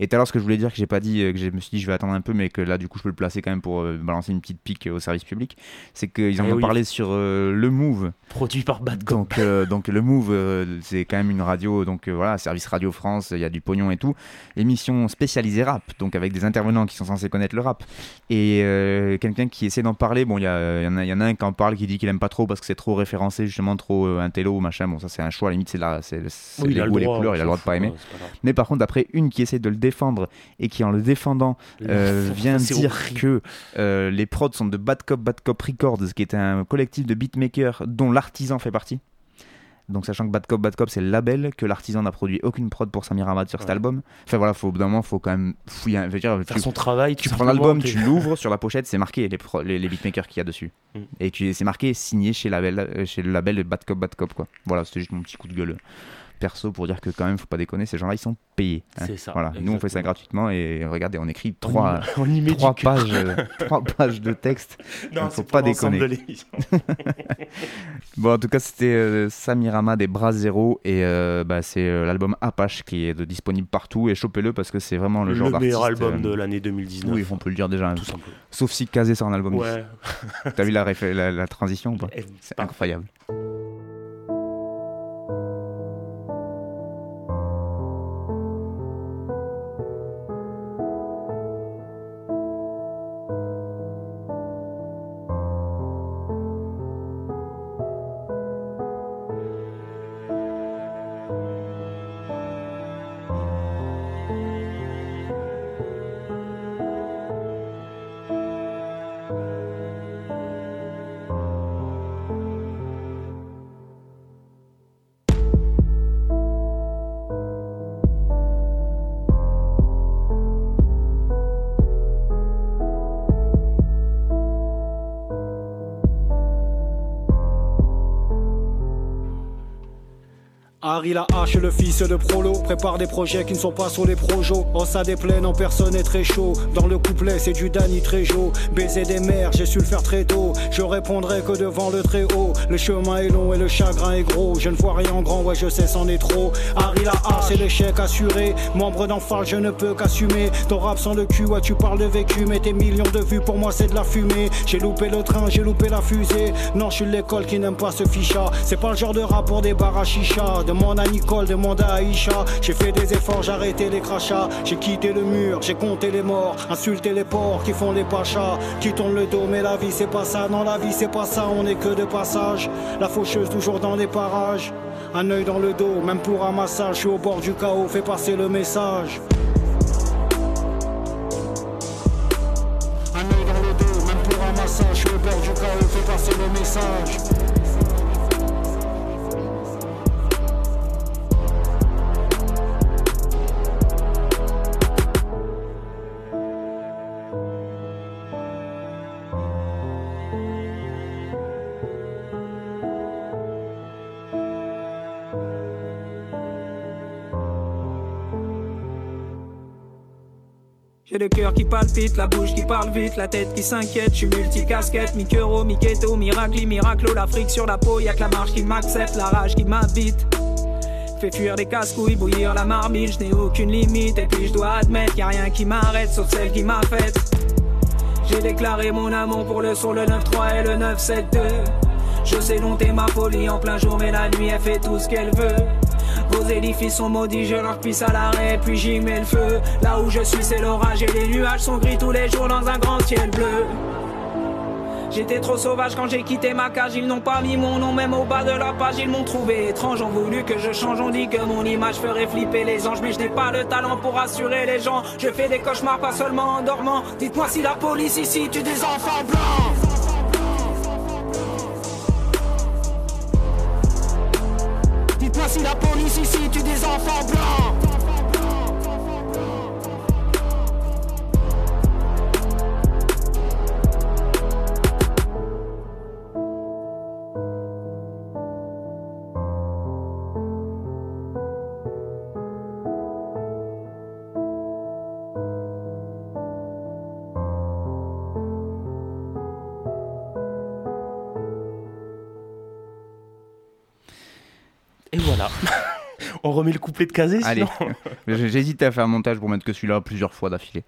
Et tout à l'heure, ce que je voulais dire, que j'ai pas dit, euh, que je me suis dit je vais attendre un peu, mais que là, du coup, je peux le placer quand même pour euh, balancer une petite pique au service public, c'est qu'ils en Eh ont oui. parlé sur euh, le Move. Produit par Bad. Donc, euh, donc le Move, euh, c'est quand même une radio, donc euh, voilà, service Radio France, il y a du pognon et tout. Émission spécialisée rap, donc avec des intervenants qui sont censés connaître le rap. Et euh, quelqu'un qui essaie d'en parler, bon, il y, y, en a- il y en a un qui en parle, qui dit qu'il aime pas trop parce que c'est trop référencé, justement, trop euh, intello, machin. Bon, ça c'est un choix, à la limite, c'est la- c'est- Oui, les goûts et couleurs, il a le droit de pas aimer. pas. Mais par contre, après, une qui essaie de le défendre et qui, en le défendant, euh, vient dire horrible. que euh, les prods sont de Bad Cop Bad Cop Records, qui est un collectif de beatmakers dont l'artisan fait partie. Donc sachant que Bad Cop Bad Cop c'est le label, que l'artisan n'a produit aucune prod pour Samir Hamad sur cet Ouais. album. Enfin voilà, faut, au bout d'un moment, faut quand même fouiller. un- veux dire, Faire tu, son travail, tu prends l'album, tu l'ouvres, sur la pochette, c'est marqué les, pro- les, les beatmakers qu'il y a dessus. Mm. Et tu, c'est marqué signé chez, label, euh, chez le label Bad Cop Bad Cop quoi. Voilà, c'était juste mon petit coup de gueule perso pour dire que quand même, faut pas déconner, ces gens-là ils sont payés. hein. C'est ça, Voilà, nous on fait ça gratuitement et regardez, on écrit On trois, y- on y met trois pages, euh, trois pages de texte. Non, faut pas déconner. de. Bon, en tout cas, c'était euh, Samir Hamad des Bras Zéro et euh, bah, c'est euh, l'album Apache qui est disponible partout et chopez-le parce que c'est vraiment le, Le genre meilleur d'artiste, album euh, de l'année 2019. Oui, on peut le dire déjà. hein. Tout simplement. Sauf si Kazé sort un album. Ouais. T'as vu la, la, la transition ou pas Eh, C'est incroyable. La hache, le fils de Prolo, prépare des projets qui ne sont pas sur les projos. Oh, ça déplaine en personne est très chaud. Dans le couplet, c'est du Danny Trejo. Baiser des mers, j'ai su le faire très tôt. Je répondrai que devant le très haut. Le chemin est long et le chagrin est gros. Je ne vois rien en grand, ouais, je sais, c'en est trop. Harry la hache, c'est l'échec assuré. Membre d'enfant, je ne peux qu'assumer. Ton rap sans le cul, ouais, tu parles de vécu. Mais tes millions de vues, pour moi, c'est de la fumée. J'ai loupé le train, j'ai loupé la fusée. Non, je suis l'école qui n'aime pas ce ficha. C'est pas le genre de rap pour des bars à chicha. Demande à Demande à Aïcha. J'ai fait des efforts, j'ai arrêté les crachats. J'ai quitté le mur, j'ai compté les morts. Insulté les porcs qui font les pachas. Qui tournent le dos, mais la vie c'est pas ça. Non, la vie c'est pas ça, on est que de passage. La faucheuse toujours dans les parages. Un œil dans le dos, même pour un massage. Je suis au bord du chaos, fais passer le message. J'ai le cœur qui palpite, la bouche qui parle vite, la tête qui s'inquiète. Je suis multicasquette, mi-keuro, mi-keto, miracle, miraclo. L'Afrique sur la peau, y'a que la marche qui m'accepte, la rage qui m'habite. Fait fuir des casse-couilles, bouillir la marmite, je n'ai aucune limite. Et puis je dois admettre, a rien qui m'arrête, sauf celle qui m'a faite. J'ai déclaré mon amour pour le son, le 9-3 et le 9-7-2. Je sais dompter ma folie en plein jour, mais la nuit elle fait tout ce qu'elle veut. Vos édifices sont maudits, je leur pisse à l'arrêt, puis j'y mets le feu. Là où je suis, c'est l'orage et les nuages sont gris tous les jours dans un grand ciel bleu. J'étais trop sauvage quand j'ai quitté ma cage, ils n'ont pas mis mon nom même au bas de la page, ils m'ont trouvé étrange, ont voulu que je change, on dit que mon image ferait flipper les anges, mais je n'ai pas le talent pour assurer les gens, je fais des cauchemars pas seulement en dormant, dites-moi si la police ici tue des enfants blancs. Ici tue des enfants blancs? Remet le couplet de Kazé Allez, j'hésite à faire un montage pour mettre que celui-là plusieurs fois d'affilée.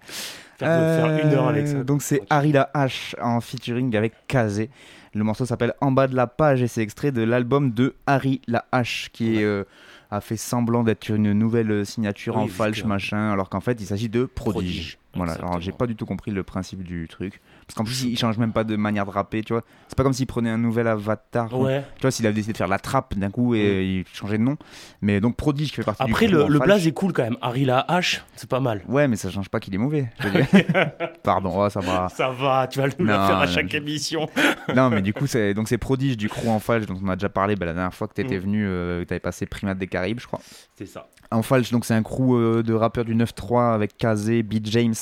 Une heure. Euh, Donc c'est Harry La H en featuring avec Kazé. Le morceau s'appelle En bas de la page et c'est extrait de l'album de Harry La H qui est, euh, a fait semblant d'être une nouvelle signature Oui, en falche machin alors qu'en fait il s'agit de Prodige. Prodige, Voilà, alors j'ai pas du tout compris le principe du truc. Parce qu'en plus il change même pas de manière de rapper, tu vois. C'est pas comme s'il prenait un nouvel avatar. Ouais. Tu vois, s'il avait décidé de faire la trappe d'un coup et il changeait de nom. Mais donc Prodige qui fait partie Après, du le, le blaze est cool quand même. Harry la hache, c'est pas mal. Ouais, mais ça change pas qu'il est mauvais. Pardon, oh, ça va. Ça va, tu vas nous la faire à chaque je- émission. non, mais du coup, c'est donc c'est prodige du crew en falche dont on a déjà parlé bah, la dernière fois que tu étais Mm. venu, euh, tu avais passé Primate des Caraïbes, je crois. C'est ça. En falche, donc c'est un crew euh, de rappeurs du 9-3 avec Kazé, Beat James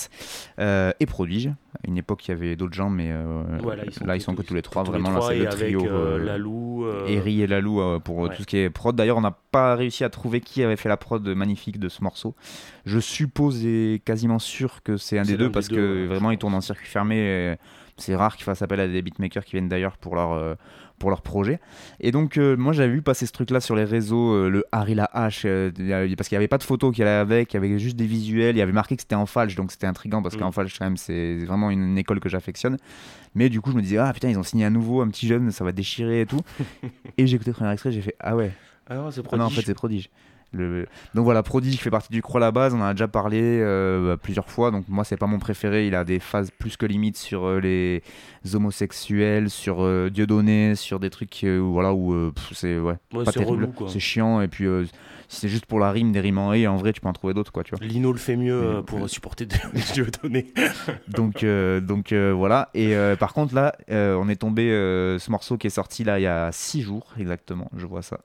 euh, et Prodige. À une époque, il y avait d'autres gens, mais euh, Ouais, là, ils sont, que, tous les trois. tous les Vraiment, trois, là, c'est et le avec, trio. euh, euh, Lalou, Eri et Lalou pour ouais. tout ce qui est prod. D'ailleurs, on n'a pas réussi à trouver qui avait fait la prod magnifique de ce morceau. Je suppose et quasiment sûr que c'est un des deux des parce deux, que ouais, vraiment ils tournent en circuit fermé. C'est rare qu'ils fassent appel à des beatmakers qui viennent d'ailleurs pour leur pour leur projet. Et donc euh, moi j'avais vu passer ce truc là sur les réseaux, euh, le Harry la H, euh, parce qu'il n'y avait pas de photos qui allaient avec, il y avait juste des visuels, il y avait marqué que c'était en falche, donc c'était intriguant parce Mm. qu'en falche quand même c'est vraiment une, une école que j'affectionne. Mais du coup je me disais ah putain ils ont signé un nouveau, un petit jeune, ça va déchirer et tout. et j'ai écouté le premier extrait, j'ai fait ah ouais. Ah non, c'est Ah non, en fait, prodige. c'est Prodige. Le... Donc voilà, Prodige qui fait partie du crew à la base, on en a déjà parlé euh, plusieurs fois. Donc moi, c'est pas mon préféré. Il a des phases plus que limites sur euh, les homosexuels, sur euh, Dieudonné, sur des trucs euh, où, voilà, où c'est ouais, Ouais, pas c'est terrible. chiant. Et puis, si c'est juste pour la rime, des rimes en et, en vrai, tu peux en trouver d'autres, quoi, tu vois. Lino le fait mieux pour supporter donnés. donc donc voilà et par contre là on est tombé ce morceau qui est sorti là il y a six jours exactement je vois ça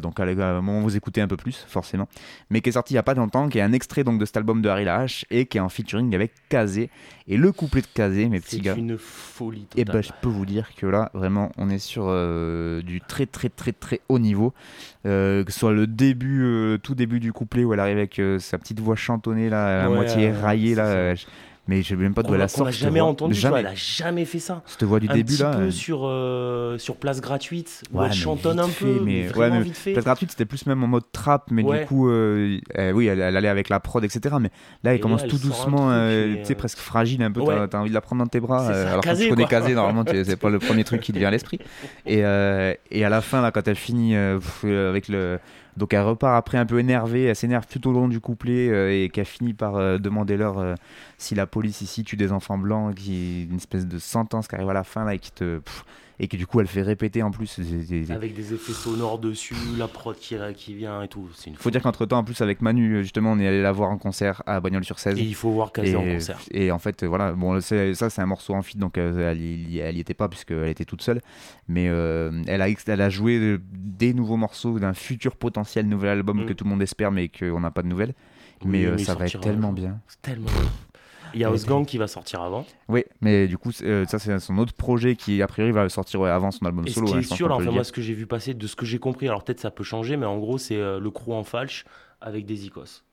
donc à un moment vous écoutez un peu plus forcément. Mais qui est sorti il y a pas longtemps qui est un extrait donc de cet album de Harry La H et qui est en featuring avec Kazé et le couplet de Kazé mes petits C'est gars. une folie et totale. ben je peux vous dire que là vraiment on est sur euh, du très très très très haut niveau. Euh, que ce soit le début euh, tout début du couplet où elle arrive avec sa petite voix chantonnée là à Ouais, moitié raillée c'est là mais je sais même pas d'où elle a- la qu'on sort a cette jamais entendu, tu jamais vois, elle a jamais fait ça. cette voix du un début petit là peu euh, sur, euh, sur place gratuite, où Ouais, elle chantonne un peu, mais ouais, mais vite fait. Place gratuite, c'était plus même en mode trap, mais Ouais. du coup, euh, euh, oui, elle, elle allait avec la prod, etc. Mais là, elle Et commence là, tout elle un doucement, euh, tu sais, presque fragile un peu. T'as, t'as envie de la prendre dans tes bras, ça, alors casé, que tu connais casé, normalement, c'est pas le premier truc qui te vient à l'esprit. Et, et à la fin, là, quand elle finit avec le. Donc elle repart après un peu énervée, elle s'énerve tout au long du couplet euh, et qu'elle finit par euh, demander leur euh, si la police ici tue des enfants blancs, qui une espèce de sentence qui arrive à la fin là et qui te et que du coup elle fait répéter en plus. C'est- Avec des effets sonores dessus, la prod qui, qui vient et tout. Une faut dire qu'entre temps, en plus avec Manu, justement, on est allé la voir en concert à Bagnols-sur-Cèze. Et il faut voir Kazé Et- en concert. Et en fait, euh, voilà, bon, ça c'est un morceau en feat, donc euh, elle, y, elle y était pas puisqu'elle était toute seule. Mais euh, elle, a, ex- elle a joué euh, des nouveaux morceaux d'un futur potentiel nouvel album Mm. que tout le monde espère, mais qu'on n'a pas de nouvelles. Oui, mais euh, ça va être tellement bien. C'est tellement bien. Il y a Ouais, Osgang qui va sortir avant. Oui, mais du coup, euh, ça c'est son autre projet qui, a priori, va sortir ouais, avant son album Et ce solo. qui hein, est sûr, le enfin, moi, ce que j'ai vu passer, de ce que j'ai compris, alors peut-être ça peut changer, mais en gros, c'est euh, le crew en falche avec des icos.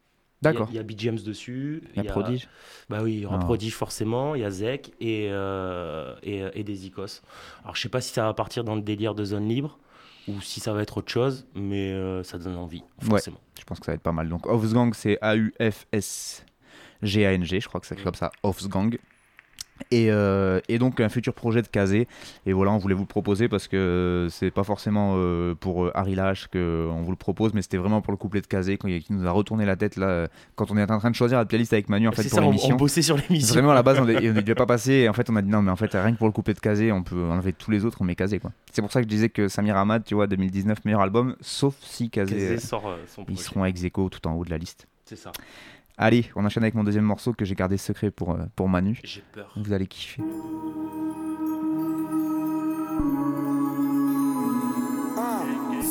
D'accord. Il y a, a James dessus. Il y a Prodige Bah oui, il y aura. Prodige forcément, il y a Zek et, euh, et, et des icos. Alors je sais pas si ça va partir dans le délire de zone libre ou si ça va être autre chose, mais euh, ça donne envie, forcément. Je pense que ça va être pas mal. Donc Offsgang, c'est A-U-F-S-G-A-N-G, je crois que c'est écrit comme ça, Offsgang. Et, euh, et donc un futur projet de Kazé. Et voilà, on voulait vous le proposer parce que c'est pas forcément euh, pour euh, Harry Lash qu'on vous le propose, mais c'était vraiment pour le couplet de Kazé qui nous a retourné la tête là quand on est en train de choisir la playlist avec Manu en fait C'est pour ça, on, l'émission. on bossait sur l'émission. Vraiment à la base on ne devait pas passer et en fait on a dit non mais en fait rien que pour le couplet de Kazé on peut enlever tous les autres on met Kazé quoi. C'est pour ça que je disais que Samir Ahmad tu vois 2019 meilleur album sauf si Kazé, Kazé sort son ils seront ex aequo tout en haut de la liste. C'est ça. Allez, on enchaîne avec mon deuxième morceau que j'ai gardé secret pour, euh, pour Manu. J'ai peur. Vous allez kiffer.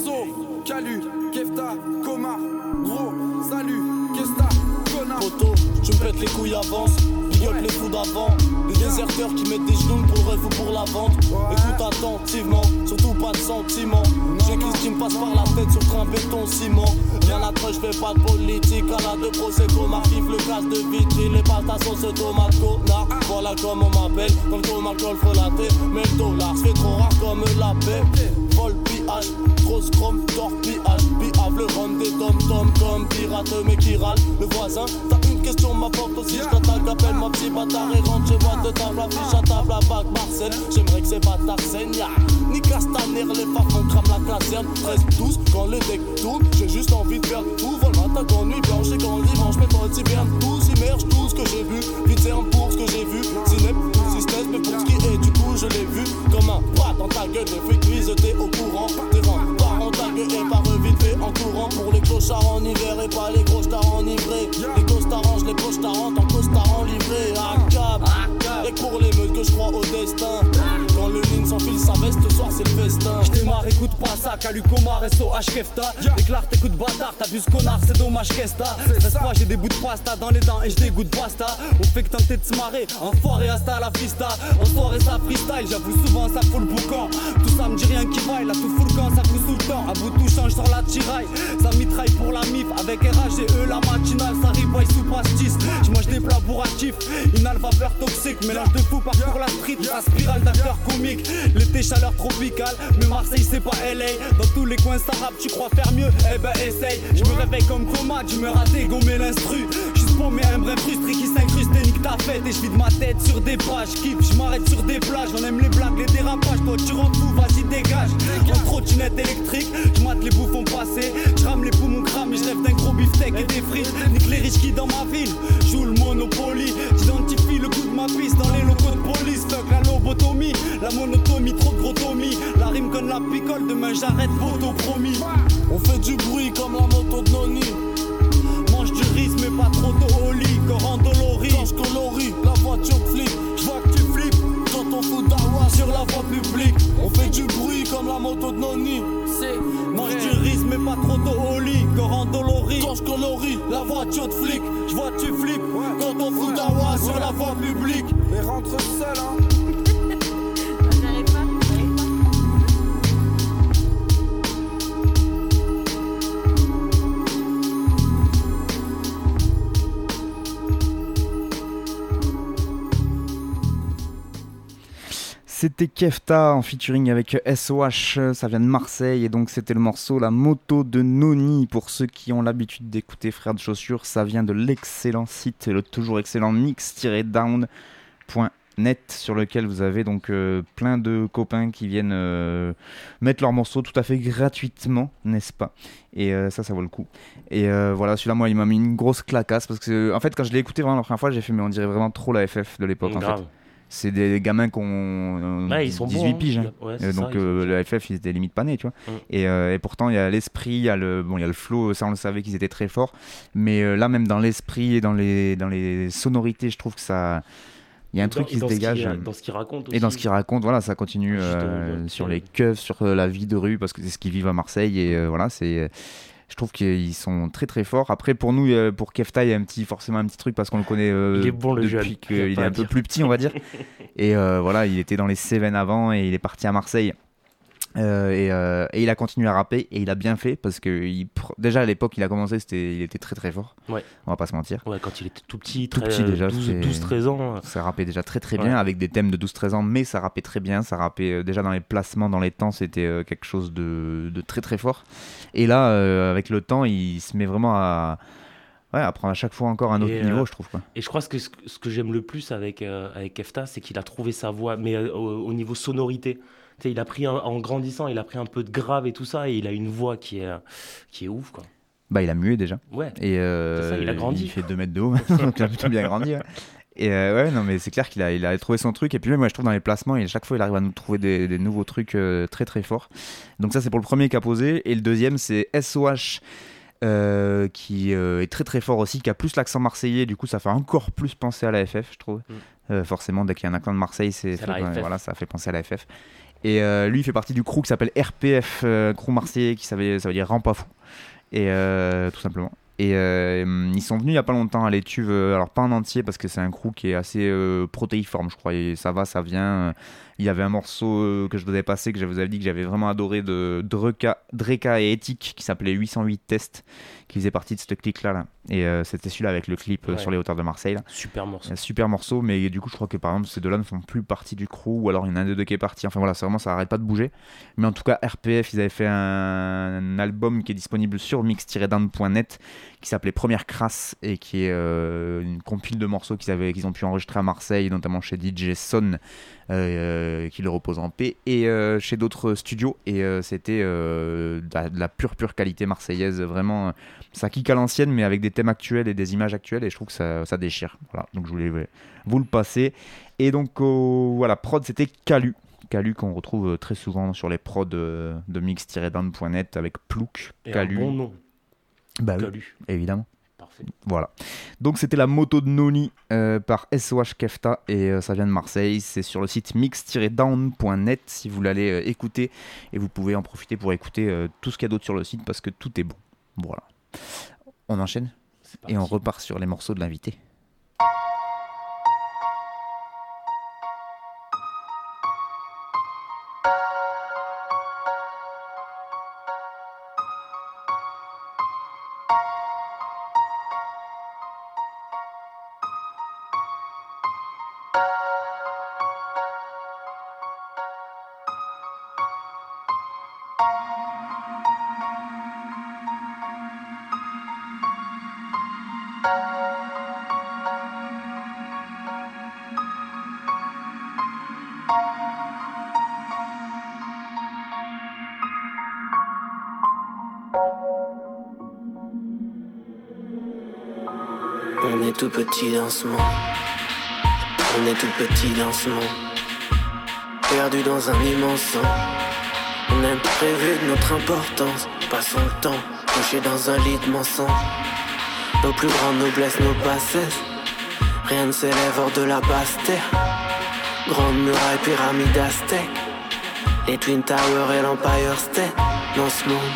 So, Calu, Kefta, Comar, gros, salut, Kesta, Poto, tu me pètes les couilles avance, up les fous d'avant. Les déserteurs qui mettent des genoux pour le rêve ou pour la vente. Écoute attentivement, surtout pas de sentiments. J'écris ce qui me passe par la tête sur train béton ciment. Rien à je fais pas de politique. À la de Prosecco, m'arrive le casse de vitrine. Les pâtes à sauce tomate connard. Voilà comme on m'appelle, dans le coma golf relaté. Mais le dollar fait trop rare comme la paix. Vol pillage, grosse chrome, torpillage. Piave le rhum des tom-tom comme pirate, mais qui râle. Le voisin, t'as une question, ma porte aussi. Je t'attaque, appelle ma petit bâtard et rentre chez moi de table à fiche à table à bac Marcel. J'aimerais que c'est bâtards saignent. Ni Castaner, les femmes on crame la caserne. 13-12, quand le deck tourne, j'ai juste envie de faire tout. Vol matin quand nuit blanche et quand le dimanche, mes potes hibernent tous. Immerge tout ce que j'ai vu. Vite ferme pour ce que j'ai vu. Cinep, tout système, mais pour ce coup, je l'ai vu. Comme un bras dans ta gueule, les fruits t'es au courant. T'es rentre pas en ta gueule et par vite fait en courant. Pour les clochards en hiver et pas les gros stars enivrés. Les costards je les costards en costard en livré. À cap. Et pour les meutes que je crois au destin. S'enfile sa veste, ce soir c'est le festin. J'démarre, écoute pas ça, Calu Comar, SOH Kefta. Déclare, t'écoutes bâtard, t'as vu ce connard, c'est dommage, Kesta. Reste pas, j'ai des bouts de pasta dans les dents et j'dégoûte pasta. On fait que tenter de se marrer, enfoiré hasta la fista. En soirée, ça freestyle, j'avoue souvent ça fout le boucan. Tout ça me dit rien qui vaille, là tout fout le camp, ça fout sous le temps. À bout tout change sur la tiraille. Ça mitraille pour la mif, avec RH et eux, la matinale, ça riboille sous pastis. J'mange des plats bourratifs, inhale vapeur toxique, mélange de fou parcours la street, la spirale d'acteurs comiques. L'été, chaleur tropicale, mais Marseille, c'est pas LA. Dans tous les coins, rappe, tu crois faire mieux, eh ben essaye. Je me réveille comme coma, tu me raté, gommer l'instru. Juste pour mes un vrai frustré qui nique ta fête. Et je vide ma tête sur des pages, kiffe, je m'arrête sur des plages. On aime les blagues, les dérapages, toi tu rentres fou, vas-y dégage. En trottinette électrique, je mate les bouffons passés. Je rame les poumons crame et je rêve d'un gros beefsteak et des frites. Nique les riches qui dans ma ville, joue le Monopoly. J'identifie le coup de ma piste dans les locaux de police. Fuck la lobotomie, la monotomie, trop de grotomie. La rime conne la picole, demain j'arrête photo promis. On fait du bruit comme la moto de Noni. Mange du riz, mais pas trop de au lit. Coran dolori. Quand je colorie, la voiture flippe. Je vois que tu flippes quand on fout d'awa sur la voie publique. On fait du bruit comme la moto de Noni. C'est Mange du riz, mais pas trop de au lit. Coran dolori. Quand je colorie, la voiture de flic. Je vois que tu flippes quand on fout d'awa sur la voie publique. Et rentre seul, hein. C'était Kefta en featuring avec SOH, ça vient de Marseille et donc c'était le morceau La moto de Noni. Pour ceux qui ont l'habitude d'écouter Frères de Chaussures, ça vient de l'excellent site, le toujours excellent mix-down.net sur lequel vous avez donc euh, plein de copains qui viennent euh, mettre leurs morceaux tout à fait gratuitement, n'est-ce pas? Et euh, ça, ça vaut le coup. Et voilà, celui-là, moi, il m'a mis une grosse clacasse parce que, en fait, quand je l'ai écouté vraiment la première fois, j'ai fait, mais on dirait vraiment trop la FF de l'époque. en fait. C'est des gamins qui ont euh, Ouais, ils sont 18 bons, piges. hein. hein. Ouais, Euh, ça, donc euh, le FF, ils étaient limite pas nés, tu vois. Mm. Et, euh, et pourtant, il y a l'esprit, il y a le, bon, il y a le flow, ça on le savait qu'ils étaient très forts. Mais là, même dans l'esprit et dans les, dans les sonorités, je trouve que ça. Il y a un Et truc dans- qui se dégage. qu'il- dans ce qu'il raconte Et dans ce qu'il raconte, voilà, ça continue Juste, sur les keufs, sur la vie de rue, parce que c'est ce qu'ils vivent à Marseille. Et voilà, c'est. Je trouve qu'ils sont très très forts. Après, pour nous, euh, pour Kefta, il y a un petit, forcément un petit truc parce qu'on le connaît euh, Il est bon, le depuis qu'il est un peu plus petit, on va dire. et euh, voilà, il était dans les Cévennes avant et il est parti à Marseille. Euh, et, euh, et il a continué à rapper et il a bien fait parce que il pr- déjà à l'époque il a commencé c'était il était très très fort Ouais. on va pas se mentir Ouais, quand il était tout petit, tout très- petit déjà 12, c'est- 12-13 ans. ça rappait déjà très très Ouais. bien avec des thèmes de 12-13 ans mais ça rappait très bien ça rappait euh, déjà dans les placements dans les temps c'était euh, quelque chose de, de très très fort et là euh, avec le temps il se met vraiment à ouais à prendre à chaque fois encore un autre Et, niveau euh, je trouve quoi Et je crois que ce, ce que j'aime le plus avec, euh, avec Kefta, c'est qu'il a trouvé sa voix, mais euh, au, au niveau sonorité. Il a pris un- en grandissant, il a pris un peu de grave et tout ça, et il a une voix qui est, qui est ouf, quoi. bah il a mué déjà Ouais. et euh, ça, il a grandi. il fait 2 mètres de haut donc il a plutôt bien grandi ouais. Et euh, ouais, non, mais c'est clair qu'il a, il a trouvé son truc. Et puis, même, moi, je trouve dans les placements, et à chaque fois, il arrive à nous trouver des, des nouveaux trucs euh, très très forts. Donc, ça, c'est pour le premier qu'a posé. Et le deuxième, c'est SOH, euh, qui est très très fort aussi, qui a plus l'accent marseillais. Du coup, ça fait encore plus penser à la FF, je trouve. Mm. Forcément, dès qu'il y a un accent de Marseille, c'est voilà, ça fait penser à la FF. Et euh, lui, il fait partie du crew qui s'appelle RPF, euh, crew marseillais, qui ça veut, ça veut dire rend pas fou. Et euh, tout simplement. Et ils sont venus il y a pas longtemps à l'étuve, alors pas en entier parce que c'est un crew qui est assez protéiforme, je crois. Et ça va, ça vient. Il y avait un morceau euh, que je vous avais passé, que je vous avais dit que j'avais vraiment adoré de Dreka, Dreka et Ethic qui s'appelait 808 Test, qui faisait partie de cette clique-là. Là. Et euh, c'était celui-là avec le clip euh, Ouais. sur les hauteurs de Marseille. Là. Super morceau. Super morceau, mais du coup, je crois que par exemple, ces deux-là ne font plus partie du crew, ou alors il y en a un des deux qui est parti. Enfin voilà, c'est vraiment, ça arrête pas de bouger. Mais en tout cas, RPF, ils avaient fait un, un album qui est disponible sur mix-down.net qui s'appelait Première Crasse et qui est euh, une compile de morceaux qu'ils ont pu enregistrer à Marseille, notamment chez DJ Son, euh, qui le repose en paix, et euh, chez d'autres studios. Et euh, c'était euh, de, la, de la pure, pure qualité marseillaise. Vraiment, euh, ça kick à l'ancienne, mais avec des thèmes actuels et des images actuelles. Et je trouve que ça, ça déchire. Voilà, donc je voulais euh, vous le passer. Et donc, euh, voilà, prod, c'était Calu. Calu qu'on retrouve euh, très souvent sur les prods euh, de mix-down.net avec Plouk. Et un Calu. bon nom. Bah oui, Calu. évidemment. Parfait. Voilà. Donc c'était la moto de Noni euh, par SOH Kefta et euh, ça vient de Marseille. C'est sur le site mix-down.net si vous l'allez euh, écouter et vous pouvez en profiter pour écouter tout ce qu'il y a d'autre sur le site parce que tout est bon. Voilà. On enchaîne et on repart sur les morceaux de l'invité. On est tout petit dans ce monde. On est tout petit dans ce monde. Perdu dans un immense sang. On aime rêver de notre importance. Passons le temps, couché dans un lit de mensonges. Nos plus grandes noblesses, nos bassesses. Rien ne s'élève hors de la basse terre. Grande muraille, pyramide aztèque. Les Twin Towers et l'Empire State. Dans ce monde.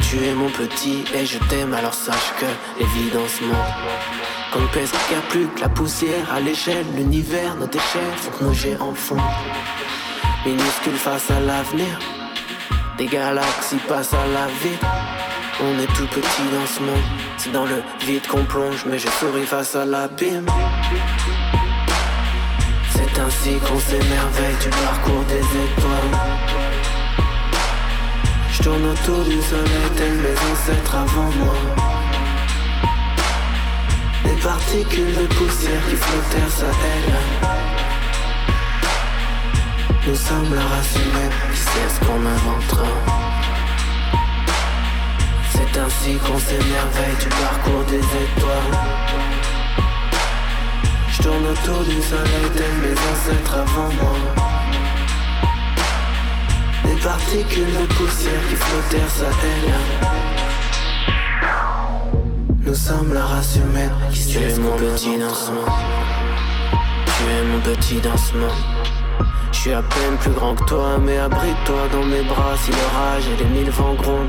Tu es mon petit et je t'aime, alors sache que les vies dans ce monde. Qu'on pèse qu'il a plus que la poussière à l'échelle, l'univers, nos déchets font que nos géants fondent. Minuscules face à l'avenir, des galaxies passent à la vie. On est tout petit dans ce monde, c'est dans le vide qu'on plonge, mais je souris face à l'abîme. C'est ainsi qu'on s'émerveille du parcours des étoiles. Je tourne autour du soleil tels mes ancêtres avant moi. Des particules de poussière qui flottèrent ça elle. Nous sommes la race sait ce qu'on inventera. C'est ainsi qu'on s'émerveille du parcours des étoiles. Je tourne autour du soleil tels mes ancêtres avant moi. Des particules de poussière qui flottèrent ça elle. Nous sommes la race humaine qui tu es mon petit dans ce monde. Tu es mon petit dans ce monde. Je suis à peine plus grand que toi, mais abrite-toi dans mes bras si l'orage et les mille vents grondent.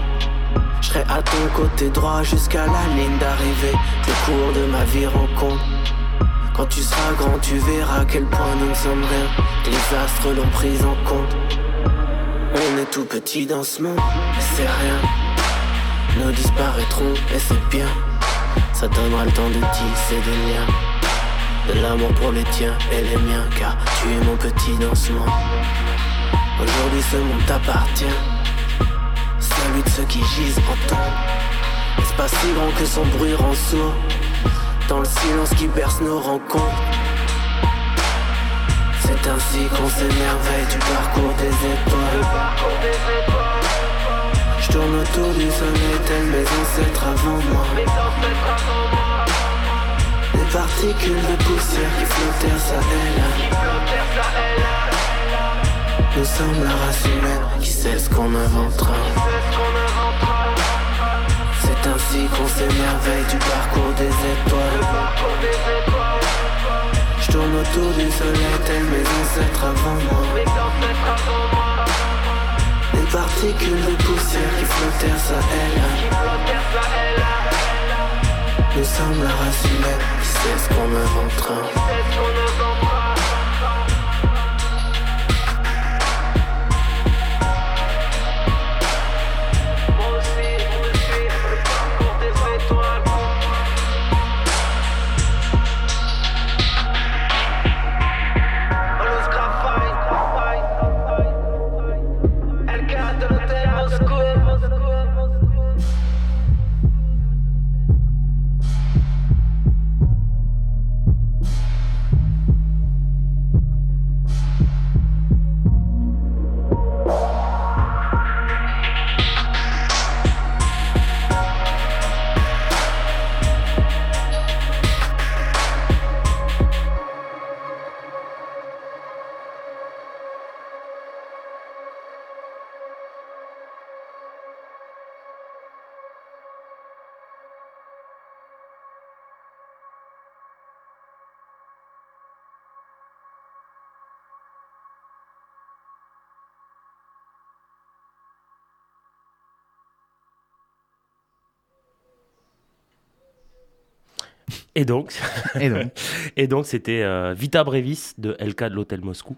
Je serai à ton côté droit jusqu'à la ligne d'arrivée. Le cours de ma vie rencontre. Quand tu seras grand, tu verras à quel point nous ne sommes rien. Les astres l'ont pris en compte. On est tout petit dans ce monde, c'est rien. Nous disparaîtrons et c'est bien. Ça donnera le temps de tisser des liens. De l'amour pour les tiens et les miens, car tu es mon petit dans ce monde. Aujourd'hui, ce monde t'appartient. Celui de ceux qui gisent en temps. Pas si grand que son bruit rend sourd? Dans le silence qui berce nos rencontres. C'est ainsi qu'on s'émerveille du parcours des étoiles. Je tourne autour du soleil tel mes ancêtres avant moi. Des particules de poussière qui flottèrent ça elle. Nous sommes la race humaine qui sait ce qu'on inventera. C'est ainsi qu'on s'émerveille du parcours des étoiles. Je tourne autour du soleil, tels mes ancêtres avant moi. Des particules de poussière qui flottèrent ça et là. Nous sommes la race humaine qui sait ce qu'on. Et donc, Et donc. et donc c'était euh, Vita Brevis de LK de l'Hôtel Moscou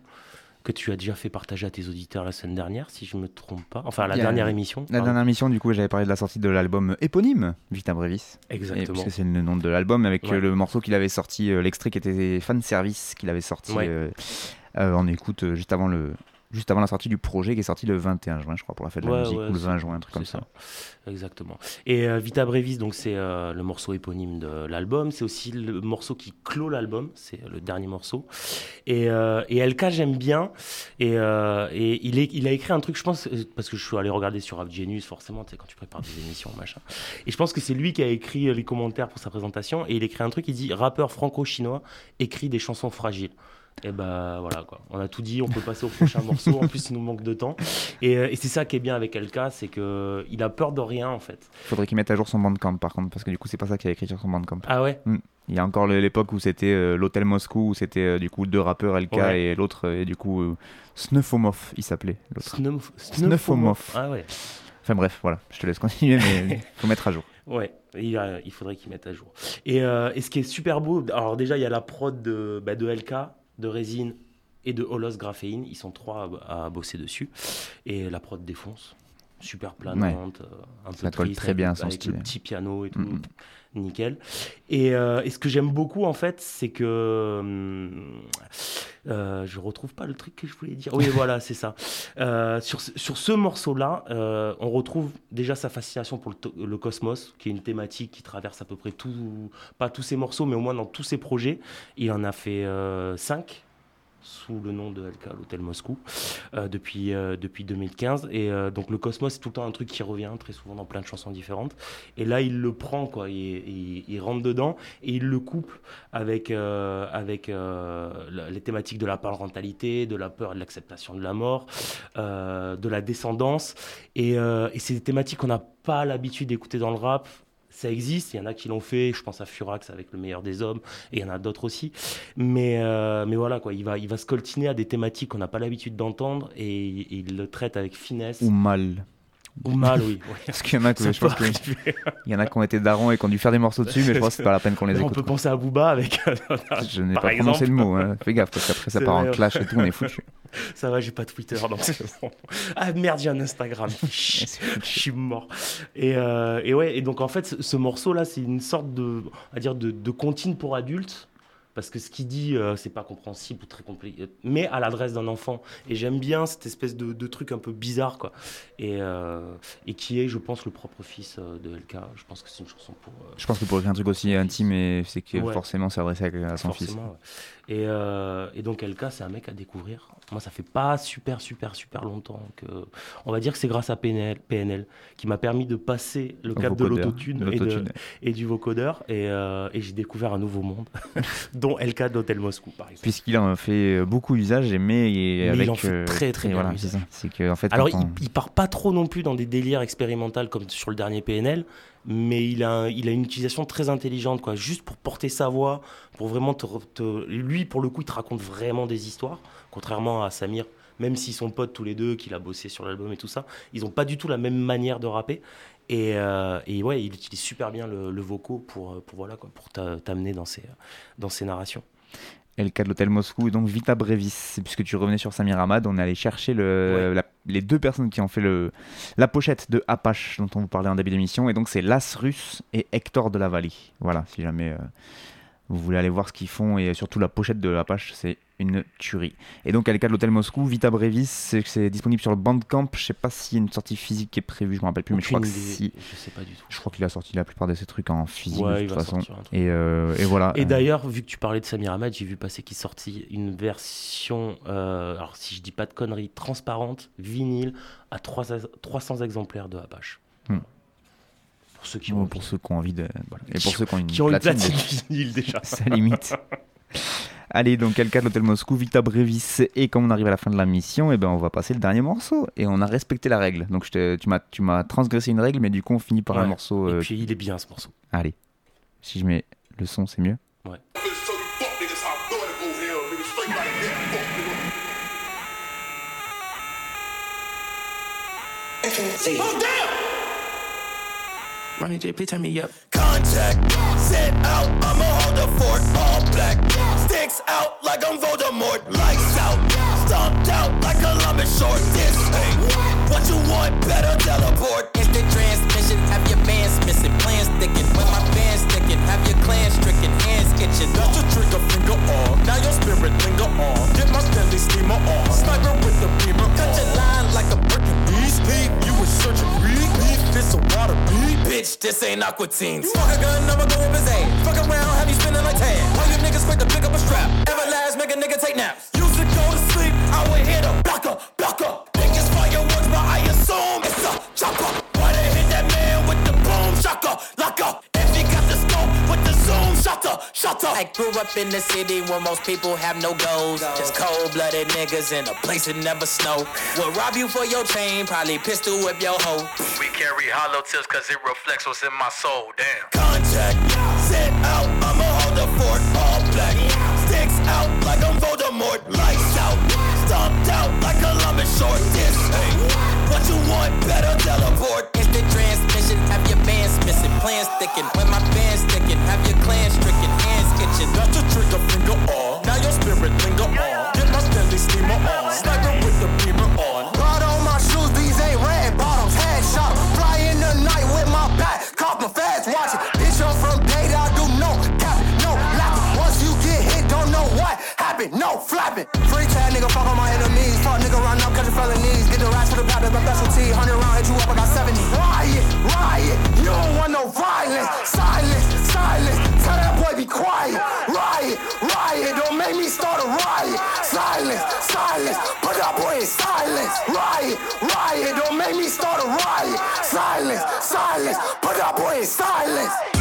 que tu as déjà fait partager à tes auditeurs la semaine dernière, si je me trompe pas. Enfin, la dernière émission. La pardon. dernière émission, du coup, j'avais parlé de la sortie de l'album éponyme, Vita Brevis. Exactement. Et puisque c'est le nom de l'album, avec Ouais. euh, le morceau qu'il avait sorti, euh, l'extrait qui était fan service, qu'il avait sorti Ouais. euh, euh, en écoute juste avant le. Juste avant la sortie du projet qui est sorti le 21 juin, je crois, pour la fête de la musique, ouais, ou le c'est- 20 juin, un truc comme ça. Exactement. Et euh, Vita Brevis, donc c'est euh, le morceau éponyme de l'album. C'est aussi le morceau qui clôt l'album. C'est le dernier morceau. Et, euh, et LK, j'aime bien. Et, euh, et il, est, il a écrit un truc, je pense, euh, parce que je suis allé regarder sur Rap Genius, forcément, tu sais, quand tu prépares des émissions, machin. Et je pense que c'est lui qui a écrit euh, les commentaires pour sa présentation. Et il écrit un truc, il dit rappeur franco-chinois écrit des chansons fragiles. Et ben voilà quoi, on a tout dit, on peut passer au prochain morceau. En plus, il nous manque de temps. Et, euh, et c'est ça qui est bien avec LK, c'est que il a peur de rien en fait. Faudrait qu'il mette à jour son bandcamp par contre, parce que du coup, c'est pas ça qu'il a écrit sur son bandcamp. Ah ouais? Mm. Il y a encore l'époque où c'était euh, l'hôtel Moscou, où c'était euh, du coup deux rappeurs, LK Ouais. et l'autre, et du coup, euh, il s'appelait. l'autre. Snuf- Snufomov. Ah ouais. Enfin bref, voilà, je te laisse continuer, mais faut mettre à jour. Ouais, il, a- il faudrait qu'il mette à jour. Et, et ce qui est super beau, alors déjà il y a la prod de, bah, de LK, de Résine et de Holos Graphéine, ils sont trois à, à bosser dessus. Et la prod défonce, super planante, euh, un peu Ça triste, très bien avec le petit piano et tout. Mm. Nickel. Et, euh, et ce que j'aime beaucoup en fait, c'est que euh, je retrouve pas le truc que je voulais dire. Oui, voilà, c'est ça. Euh, sur, ce- sur ce morceau-là, euh, on retrouve déjà sa fascination pour le, cosmos, qui est une thématique qui traverse à peu près tout, pas tous ses morceaux, mais au moins dans tous ses projets. Il en a fait cinq sous le nom de LK, l'hôtel Moscou, euh, depuis, euh, depuis 2015. Et euh, donc le cosmos, c'est tout le temps un truc qui revient très souvent dans plein de chansons différentes. Et là, il le prend, quoi. Il, il- rentre dedans et il le couple avec, avec les thématiques de la parentalité, de la peur et de l'acceptation de la mort, de la descendance. Et, et c'est des thématiques qu'on n'a pas l'habitude d'écouter dans le rap. Ça existe, il y en a qui l'ont fait, je pense à Furax avec Le meilleur des hommes, et il y en a d'autres aussi. Mais, euh, mais voilà, quoi, il va, il va se coltiner à des thématiques qu'on n'a pas l'habitude d'entendre, et, et il le traite avec finesse. Ou mal. Ou mal, oui. oui. Parce qu'il y en a peut qui ont été darons et qui ont dû faire des morceaux dessus, mais je pense que c'est pas la peine qu'on les On écoute. peut quoi. penser à Booba avec. Je n'ai pas prononcé exemple. le mot, hein. fais gaffe, parce qu'après ça part en clash et tout, on est foutu. Ça va, j'ai pas Twitter, donc bon. Ah merde, j'ai un Instagram. Je suis mort. Et, euh, et ouais, et donc en fait, ce, ce morceau-là, c'est une sorte de, à dire, de, de comptine pour adultes. Parce que ce qu'il dit, euh, c'est pas compréhensible ou très compliqué, mais à l'adresse d'un enfant. Et j'aime bien cette espèce de, de truc un peu bizarre, quoi. Et, euh, et qui est, je pense, le propre fils euh, de LK. Je pense que c'est une chanson pour. euh, Je pense que pour écrire un truc aussi intime, c'est que Ouais. forcément c'est adressé à, son fils. Ouais. Et, euh, et donc LK, c'est un mec à découvrir. Moi, ça fait pas super, super, super longtemps que. On va dire que c'est grâce à PNL, PNL qui m'a permis de passer le cap de l'autotune et, de- et du vocodeur. Et, euh, et j'ai découvert un nouveau monde, dont LK d'Hôtel Moscou, par exemple. Puisqu'il en fait beaucoup usage, mais, Mais avec il en fait euh, très très bien voilà, c'est en fait, Alors, on- il, il part pas trop non plus dans des délires expérimentaux comme sur le dernier PNL, mais il a, il a une utilisation très intelligente, quoi. Juste pour porter sa voix, pour vraiment te, Lui, pour le coup, il te raconte vraiment des histoires, contrairement à Samir. Même s'ils sont potes tous les deux, qu'il a bossé sur l'album et tout ça, ils ont pas du tout la même manière de rapper. Et, euh, et ouais, il utilise super bien le, le vocaux pour, pour, voilà, quoi, pour t'a- t'amener dans dans ses narrations. LK de l'hôtel Moscou et donc Vita Brevis. Puisque tu revenais sur Samir Hamad, on est allé chercher le, la- les deux personnes qui ont fait le, la pochette de Apache dont on vous parlait en début d'émission. Et donc c'est Las Russe et Hector de la Vallée. Voilà, si jamais euh, vous voulez aller voir ce qu'ils font et surtout la pochette de Apache, c'est une tuerie. Et donc LK de l'hôtel Moscou, Vita Brevis, c'est disponible sur le Bandcamp. Je sais pas s'il y a une sortie physique qui est prévue, je me rappelle plus, mais je crois que si. je sais pas du tout. Je crois qu'il a sorti la plupart de ses trucs en physique Ouais, de toute façon. Et, euh, et voilà. Et d'ailleurs, vu que tu parlais de Samir Hamad, j'ai vu passer qu'il sortit une version, euh, alors si je dis pas de conneries, transparente, vinyle, à 3 300 exemplaires de Apache. Hmm. Pour ceux qui ont pour ceux qui ont envie de. voilà. Et pour ceux qui ont une qui ont une platine, platine vinyle déjà. ça limite. Allez, donc quelqu'un de l'hôtel Moscou, Vita Brevis. Et comme on arrive à la fin de la mission, et ben on va passer le dernier morceau. Et on a respecté la règle. Donc je te- tu m'as tu m'as transgressé une règle, mais du coup on finit par un morceau. Et euh, puis il est bien ce morceau. Allez, si je mets le son, c'est mieux. Ouais. Oh, damn! Ronnie J, please turn me up. Contact, sit out, I'ma hold the fort, all black. Sticks out like I'm Voldemort, lights out, stomped out like Columbus short. This ain't what you want, better teleport. Instant transmission, have your bands missing, plans sticking. When my band's sticking, have your clan stricken, hands itching. That's the trigger finger on. Now your spirit linger on. Get my Stanley steamer on. Sniper with the beamer Cut your line like a brick leave you with surgery. Beef this a water beat. Bitch, this ain't Aqua Teens. Fuck a gun, I'ma go with his ass. Fuck around, have you spinning like tan. All you niggas quick to pick up a strap. Everlast, make a nigga take naps. Used to go to sleep, I would hit a blocker, blocker. Think it's fireworks, but I assume it's a chopper. Why they hit that man with the boom shaka, locker? Shutter, shutter. I grew up in the city where most people have no goals. Just cold-blooded niggas in a place that never snow. Will rob you for your chain, probably pistol whip your hoe. We carry hollow tips cause it reflects what's in my soul, damn. Contact, sit out, I'ma hold the fort, all black. Sticks out like I'm Voldemort, lights out. Stomped out like Columbus short. This ain't what you want, better teleport. Missing, plans sticking. When my band's sticking, have your clan stricken, hands itching. That's the trigger finger on. Now your spirit linger on. Get my Stanley steamer on. Sniper with the beamer on. Blood on my shoes, these ain't red bottoms, headshot. Fly in the night with my back, cough my fast, watch it. Bitch, I'm from data, I do no cap, no lapping. Once you get hit, don't know what happened, no flapping. Free tag, nigga, fuck on my enemies. Fuck nigga, run up, catch felonies. Get the rats to the that's my specialty. 100 round, hit you up, I got 70. You don't want no violence. Silence, silence, tell that boy be quiet. Riot, riot, don't make me start a riot. Silence, silence, put that boy in silence. Riot, riot, don't make me start a riot. Silence, silence, put that boy in silence.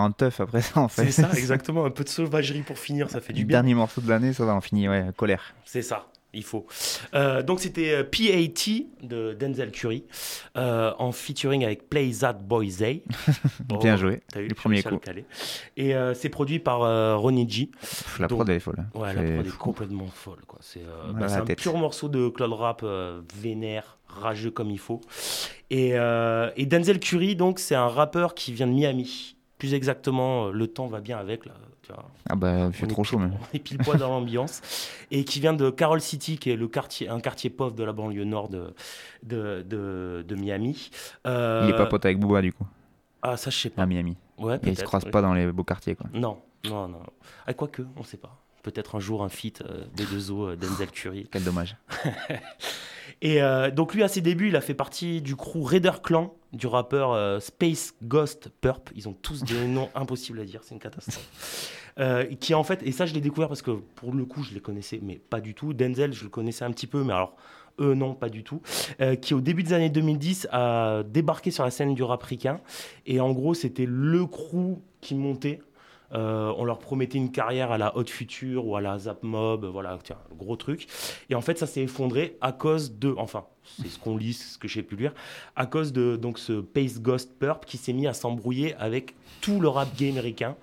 Finir en teuf après ça en fait. C'est ça, exactement. Un peu de sauvagerie pour finir, ça fait du bien. Dernier morceau de l'année, ça va en finir, ouais, colère. C'est ça, il faut. Euh, donc c'était euh, PAT de Denzel Curry euh, en featuring avec Play That Boy Zay. Bien joué, T'as eu le premier coup. Et euh, c'est produit par Ronnie G. la Donc- prod, elle est folle. Ouais, la prod est fou. complètement folle. quoi. C'est bah, c'est un pur morceau de cloud rap vénère, rageux comme il faut. Et, et Denzel Curry, donc, c'est un rappeur qui vient de Miami. Plus exactement, euh, le temps va bien avec. Là, tu vois. Ah bah, il fait On est trop chaud même. On est pile poil dans l'ambiance. Et qui vient de Carol City, qui est le quartier, un quartier pauvre de la banlieue nord de, de, de, de Miami. Euh, Il est pas pote avec Booba du coup. Ah, ça, je sais pas. À Miami. Ouais, Et ils se croisent ouais. pas dans les beaux quartiers quoi. Non, non, non. Ah, quoique, on sait pas. Peut-être un jour un feat euh, des deux o Denzel Curry. Quel dommage. Et euh, donc lui, à ses débuts, il a fait partie du crew Raider Clan, du rappeur euh, Space Ghost Purp. Ils ont tous des noms impossibles à dire, c'est une catastrophe. Euh, qui en fait, et ça je l'ai découvert parce que pour le coup, je les connaissais, mais pas du tout. Denzel, je le connaissais un petit peu, mais alors eux non, pas du tout. Euh, qui au début des années 2010 a débarqué sur la scène du rap ricain. Et en gros, c'était le crew qui montait. Euh, on leur promettait une carrière à la Hot Future ou à la Zap Mob, voilà, tiens, gros truc. Et en fait, ça s'est effondré à cause de, enfin, c'est ce qu'on lit, c'est ce que j'ai pu lire, à cause de donc ce Pace Ghost Purp qui s'est mis à s'embrouiller avec tout le rap gay américain.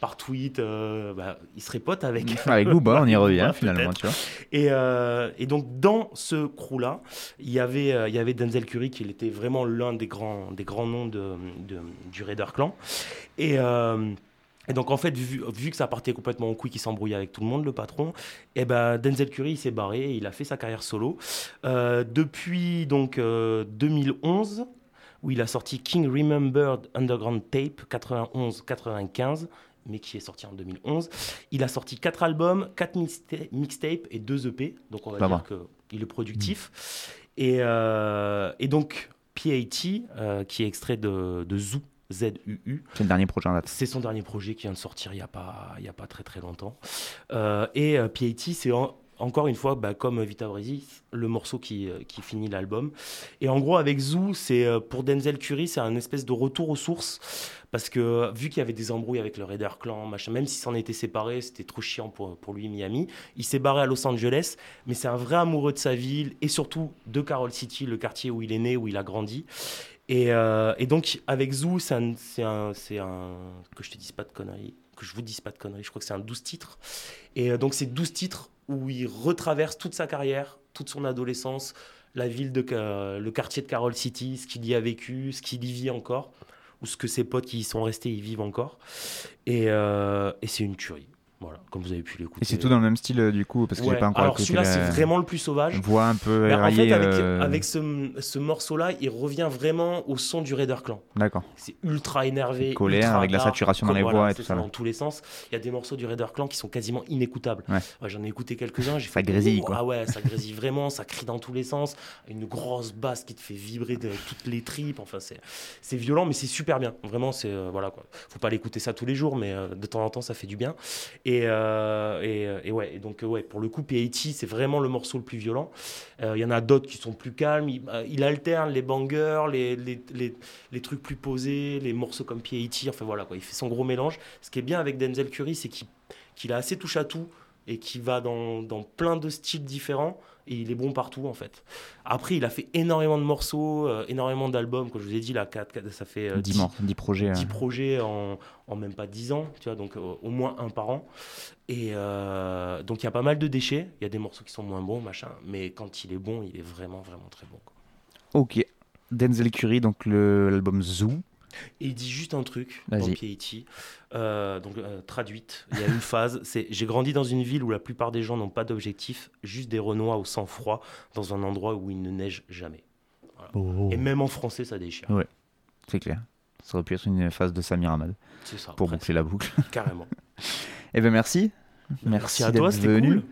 Par tweet, euh, bah, il serait pote avec. Avec Booba, on y revient finalement, tu vois. Et, euh, et donc dans ce crew-là, il y avait, euh, il y avait Denzel Curry qui était vraiment l'un des grands, des grands noms de, de- du Raider Clan. Et, et donc en fait, vu, vu que ça partait complètement en couille, qu'il s'embrouillait avec tout le monde, le patron, et ben Denzel Curry il s'est barré, et il a fait sa carrière solo. Euh, depuis donc euh, 2011, où il a sorti King Remembered Underground Tape 91-95 mais qui est sorti en 2011. Il a sorti 4 albums, 4 mixtapes et 2 EP, donc on va dire qu'il est productif. Et, euh, et donc, PAT, euh, qui est extrait de, de Zoo, Z-U-U, C'est le dernier projet en date. c'est son dernier projet qui vient de sortir il n'y a, pas- il y a pas très très longtemps. Euh, et euh, PAT, c'est en- encore une fois, bah, comme Vita Brisi, le morceau qui, euh, qui finit l'album. Et en gros, avec Zoo, c'est euh, pour Denzel Curry, c'est un espèce de retour aux sources. Parce que vu qu'il y avait des embrouilles avec le Raider Clan, machin, même s'il s'en était séparé, c'était trop chiant pour, pour lui, Miami. Il s'est barré à Los Angeles, mais c'est un vrai amoureux de sa ville et surtout de Carol City, le quartier où il est né, où il a grandi. Et, euh, et donc, avec Zoo, c'est un, Que je te dise pas de conneries, que je vous dise pas de conneries, je crois que c'est un 12 titres. Et euh, donc, c'est 12 titres où il retraverse toute sa carrière, toute son adolescence, la ville de. Ca- le quartier de Carol City, ce qu'il y a vécu, ce qu'il y vit encore, ou ce que ses potes qui y sont restés y vivent encore. Euh, et c'est une tuerie. Voilà, comme vous avez pu l'écouter. Et c'est tout dans le même style euh, du coup parce que Ouais, j'ai pas encore Alors celui-là, la- c'est vraiment le plus sauvage. Voix un peu Mais en fait, avec, euh, avec ce, ce morceau-là, il revient vraiment au son du Raider Clan. D'accord. C'est ultra énervé. Colère, ultra avec la saturation dans les voilà, voix et tout ça. Dans tous les sens. Il y a des morceaux du Raider Clan qui sont quasiment inécoutables. Ouais. Ouais, J'en ai écouté quelques-uns. j'ai Ça fait, grésille, oh, quoi. Ah ouais, ça grésille vraiment, ça crie dans tous les sens. Une grosse basse qui te fait vibrer de toutes les tripes. Enfin, c'est c'est violent, mais c'est super bien. Vraiment, c'est. euh, voilà quoi. Faut pas l'écouter ça tous les jours, mais euh, de temps en temps, ça fait du bien. Et, et, euh, et ouais, donc, euh, ouais, pour le coup, PAT, c'est vraiment le morceau le plus violent. Euh, Il y en a d'autres qui sont plus calmes. Il, euh, alterne les bangers, les, trucs plus posés, les morceaux comme PAT. Enfin voilà. Il fait son gros mélange. Ce qui est bien avec Denzel Curry, c'est qu'il a assez touche à tout et qui va dans plein de styles différents et il est bon partout en fait. Après, il a fait énormément de morceaux, euh, énormément d'albums, comme je vous ai dit, là, quatre- quatre- ça fait euh, 10 morceaux, 10 projets, 10 hein. projets en, en même pas 10 ans, tu vois, donc euh, au moins un par an. Et euh, donc il y a pas mal de déchets, il y a des morceaux qui sont moins bons, machin, mais quand il est bon, il est vraiment, vraiment très bon. quoi. Ok. Denzel Curry, donc l'album Zoo. Et il dit juste un truc dans. PAT, euh, donc euh, traduite. Il y a une phase, c'est j'ai grandi dans une ville où la plupart des gens n'ont pas d'objectif, juste des renois au sang froid dans un endroit où il ne neige jamais. Voilà. Oh. Et même en français, ça déchire. Ouais, c'est clair. Ça aurait pu être une phase de Samir Hamad. C'est ça, Pour presque. boucler la boucle. Carrément. Eh ben merci. Merci à d'être toi, c'était venu. cool.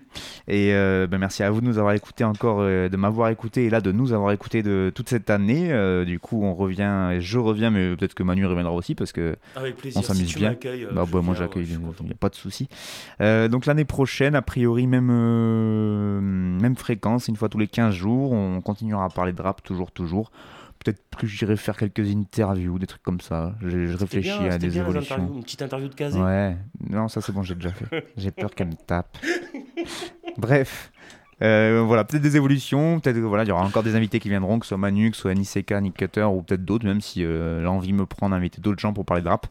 Et euh, ben merci à vous de nous avoir écouté encore, euh, de m'avoir écouté et là de nous avoir écouté de toute cette année. Euh, du coup, on revient, et je reviens, mais peut-être que Manu reviendra aussi parce que Avec plaisir. on s'amuse Si bien. Bah, bah, moi j'accueille, ouais, il n'y a pas de souci. Donc l'année prochaine, a priori même même fréquence, une fois tous les 15 jours, on continuera à parler de rap toujours toujours. Peut-être que j'irai faire quelques interviews, des trucs comme ça. Je, réfléchis bien, à des bien, évolutions. interviews, une petite interview de casé. Ouais, non, ça c'est bon, j'ai déjà fait. J'ai peur qu'elle me tape. Bref, Euh, voilà, peut-être des évolutions, peut-être voilà, il y aura encore des invités qui viendront, que ce soit Manu, que ce soit Niseka, Nick Cutter ou peut-être d'autres, même si euh, l'envie me prend d'inviter d'autres gens pour parler de rap.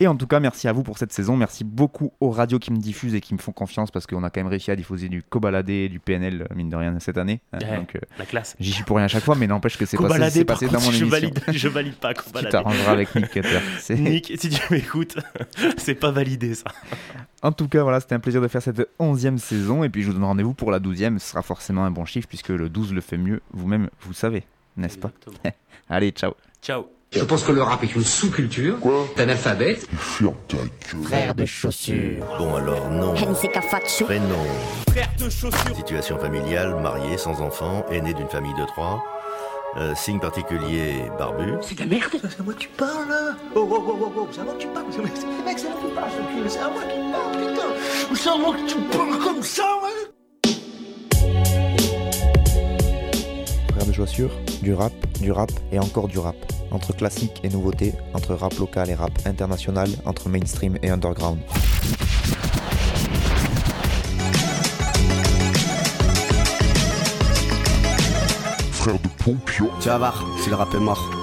Et en tout cas, merci à vous pour cette saison. Merci beaucoup aux radios qui me diffusent et qui me font confiance parce qu'on a quand même réussi à diffuser du Cobaladé et du PNL, mine de rien, cette année. hein. Ouais, donc, euh, la classe. J'y suis pour rien à chaque fois, mais n'empêche que c'est passé, passé contre, dans mon je émission. valide, je valide pas Tu Cobaladé. t'arrangeras avec Nick Cutter. Nick, si tu m'écoutes, c'est pas validé ça. En tout cas, voilà, c'était un plaisir de faire cette 11e saison. Et puis, je vous donne rendez-vous pour la 12e. Ce sera forcément un bon chiffre puisque le 12 le fait mieux. Vous-même, vous savez, n'est-ce pas Allez, ciao. Ciao. Je pense que le rap est une sous-culture d'analphabète. Frère de chaussures. Bon alors non. Prénom. Frère de chaussures. Situation familiale, marié, sans enfant, aîné d'une famille de trois. Euh, signe particulier, barbu. C'est de la merde C'est à moi que tu parles là Oh oh oh oh oh, c'est à moi que tu parles c'est- Mec, c'est à moi qui parle, ce cul, c'est à moi qui parle, putain C'est à moi que tu parles comme ça, ouais de chaussures, du rap, du rap et encore du rap. Entre classique et nouveauté, entre rap local et rap international, entre mainstream et underground. Frère de Pompion. Tu vas voir, si le rap est mort.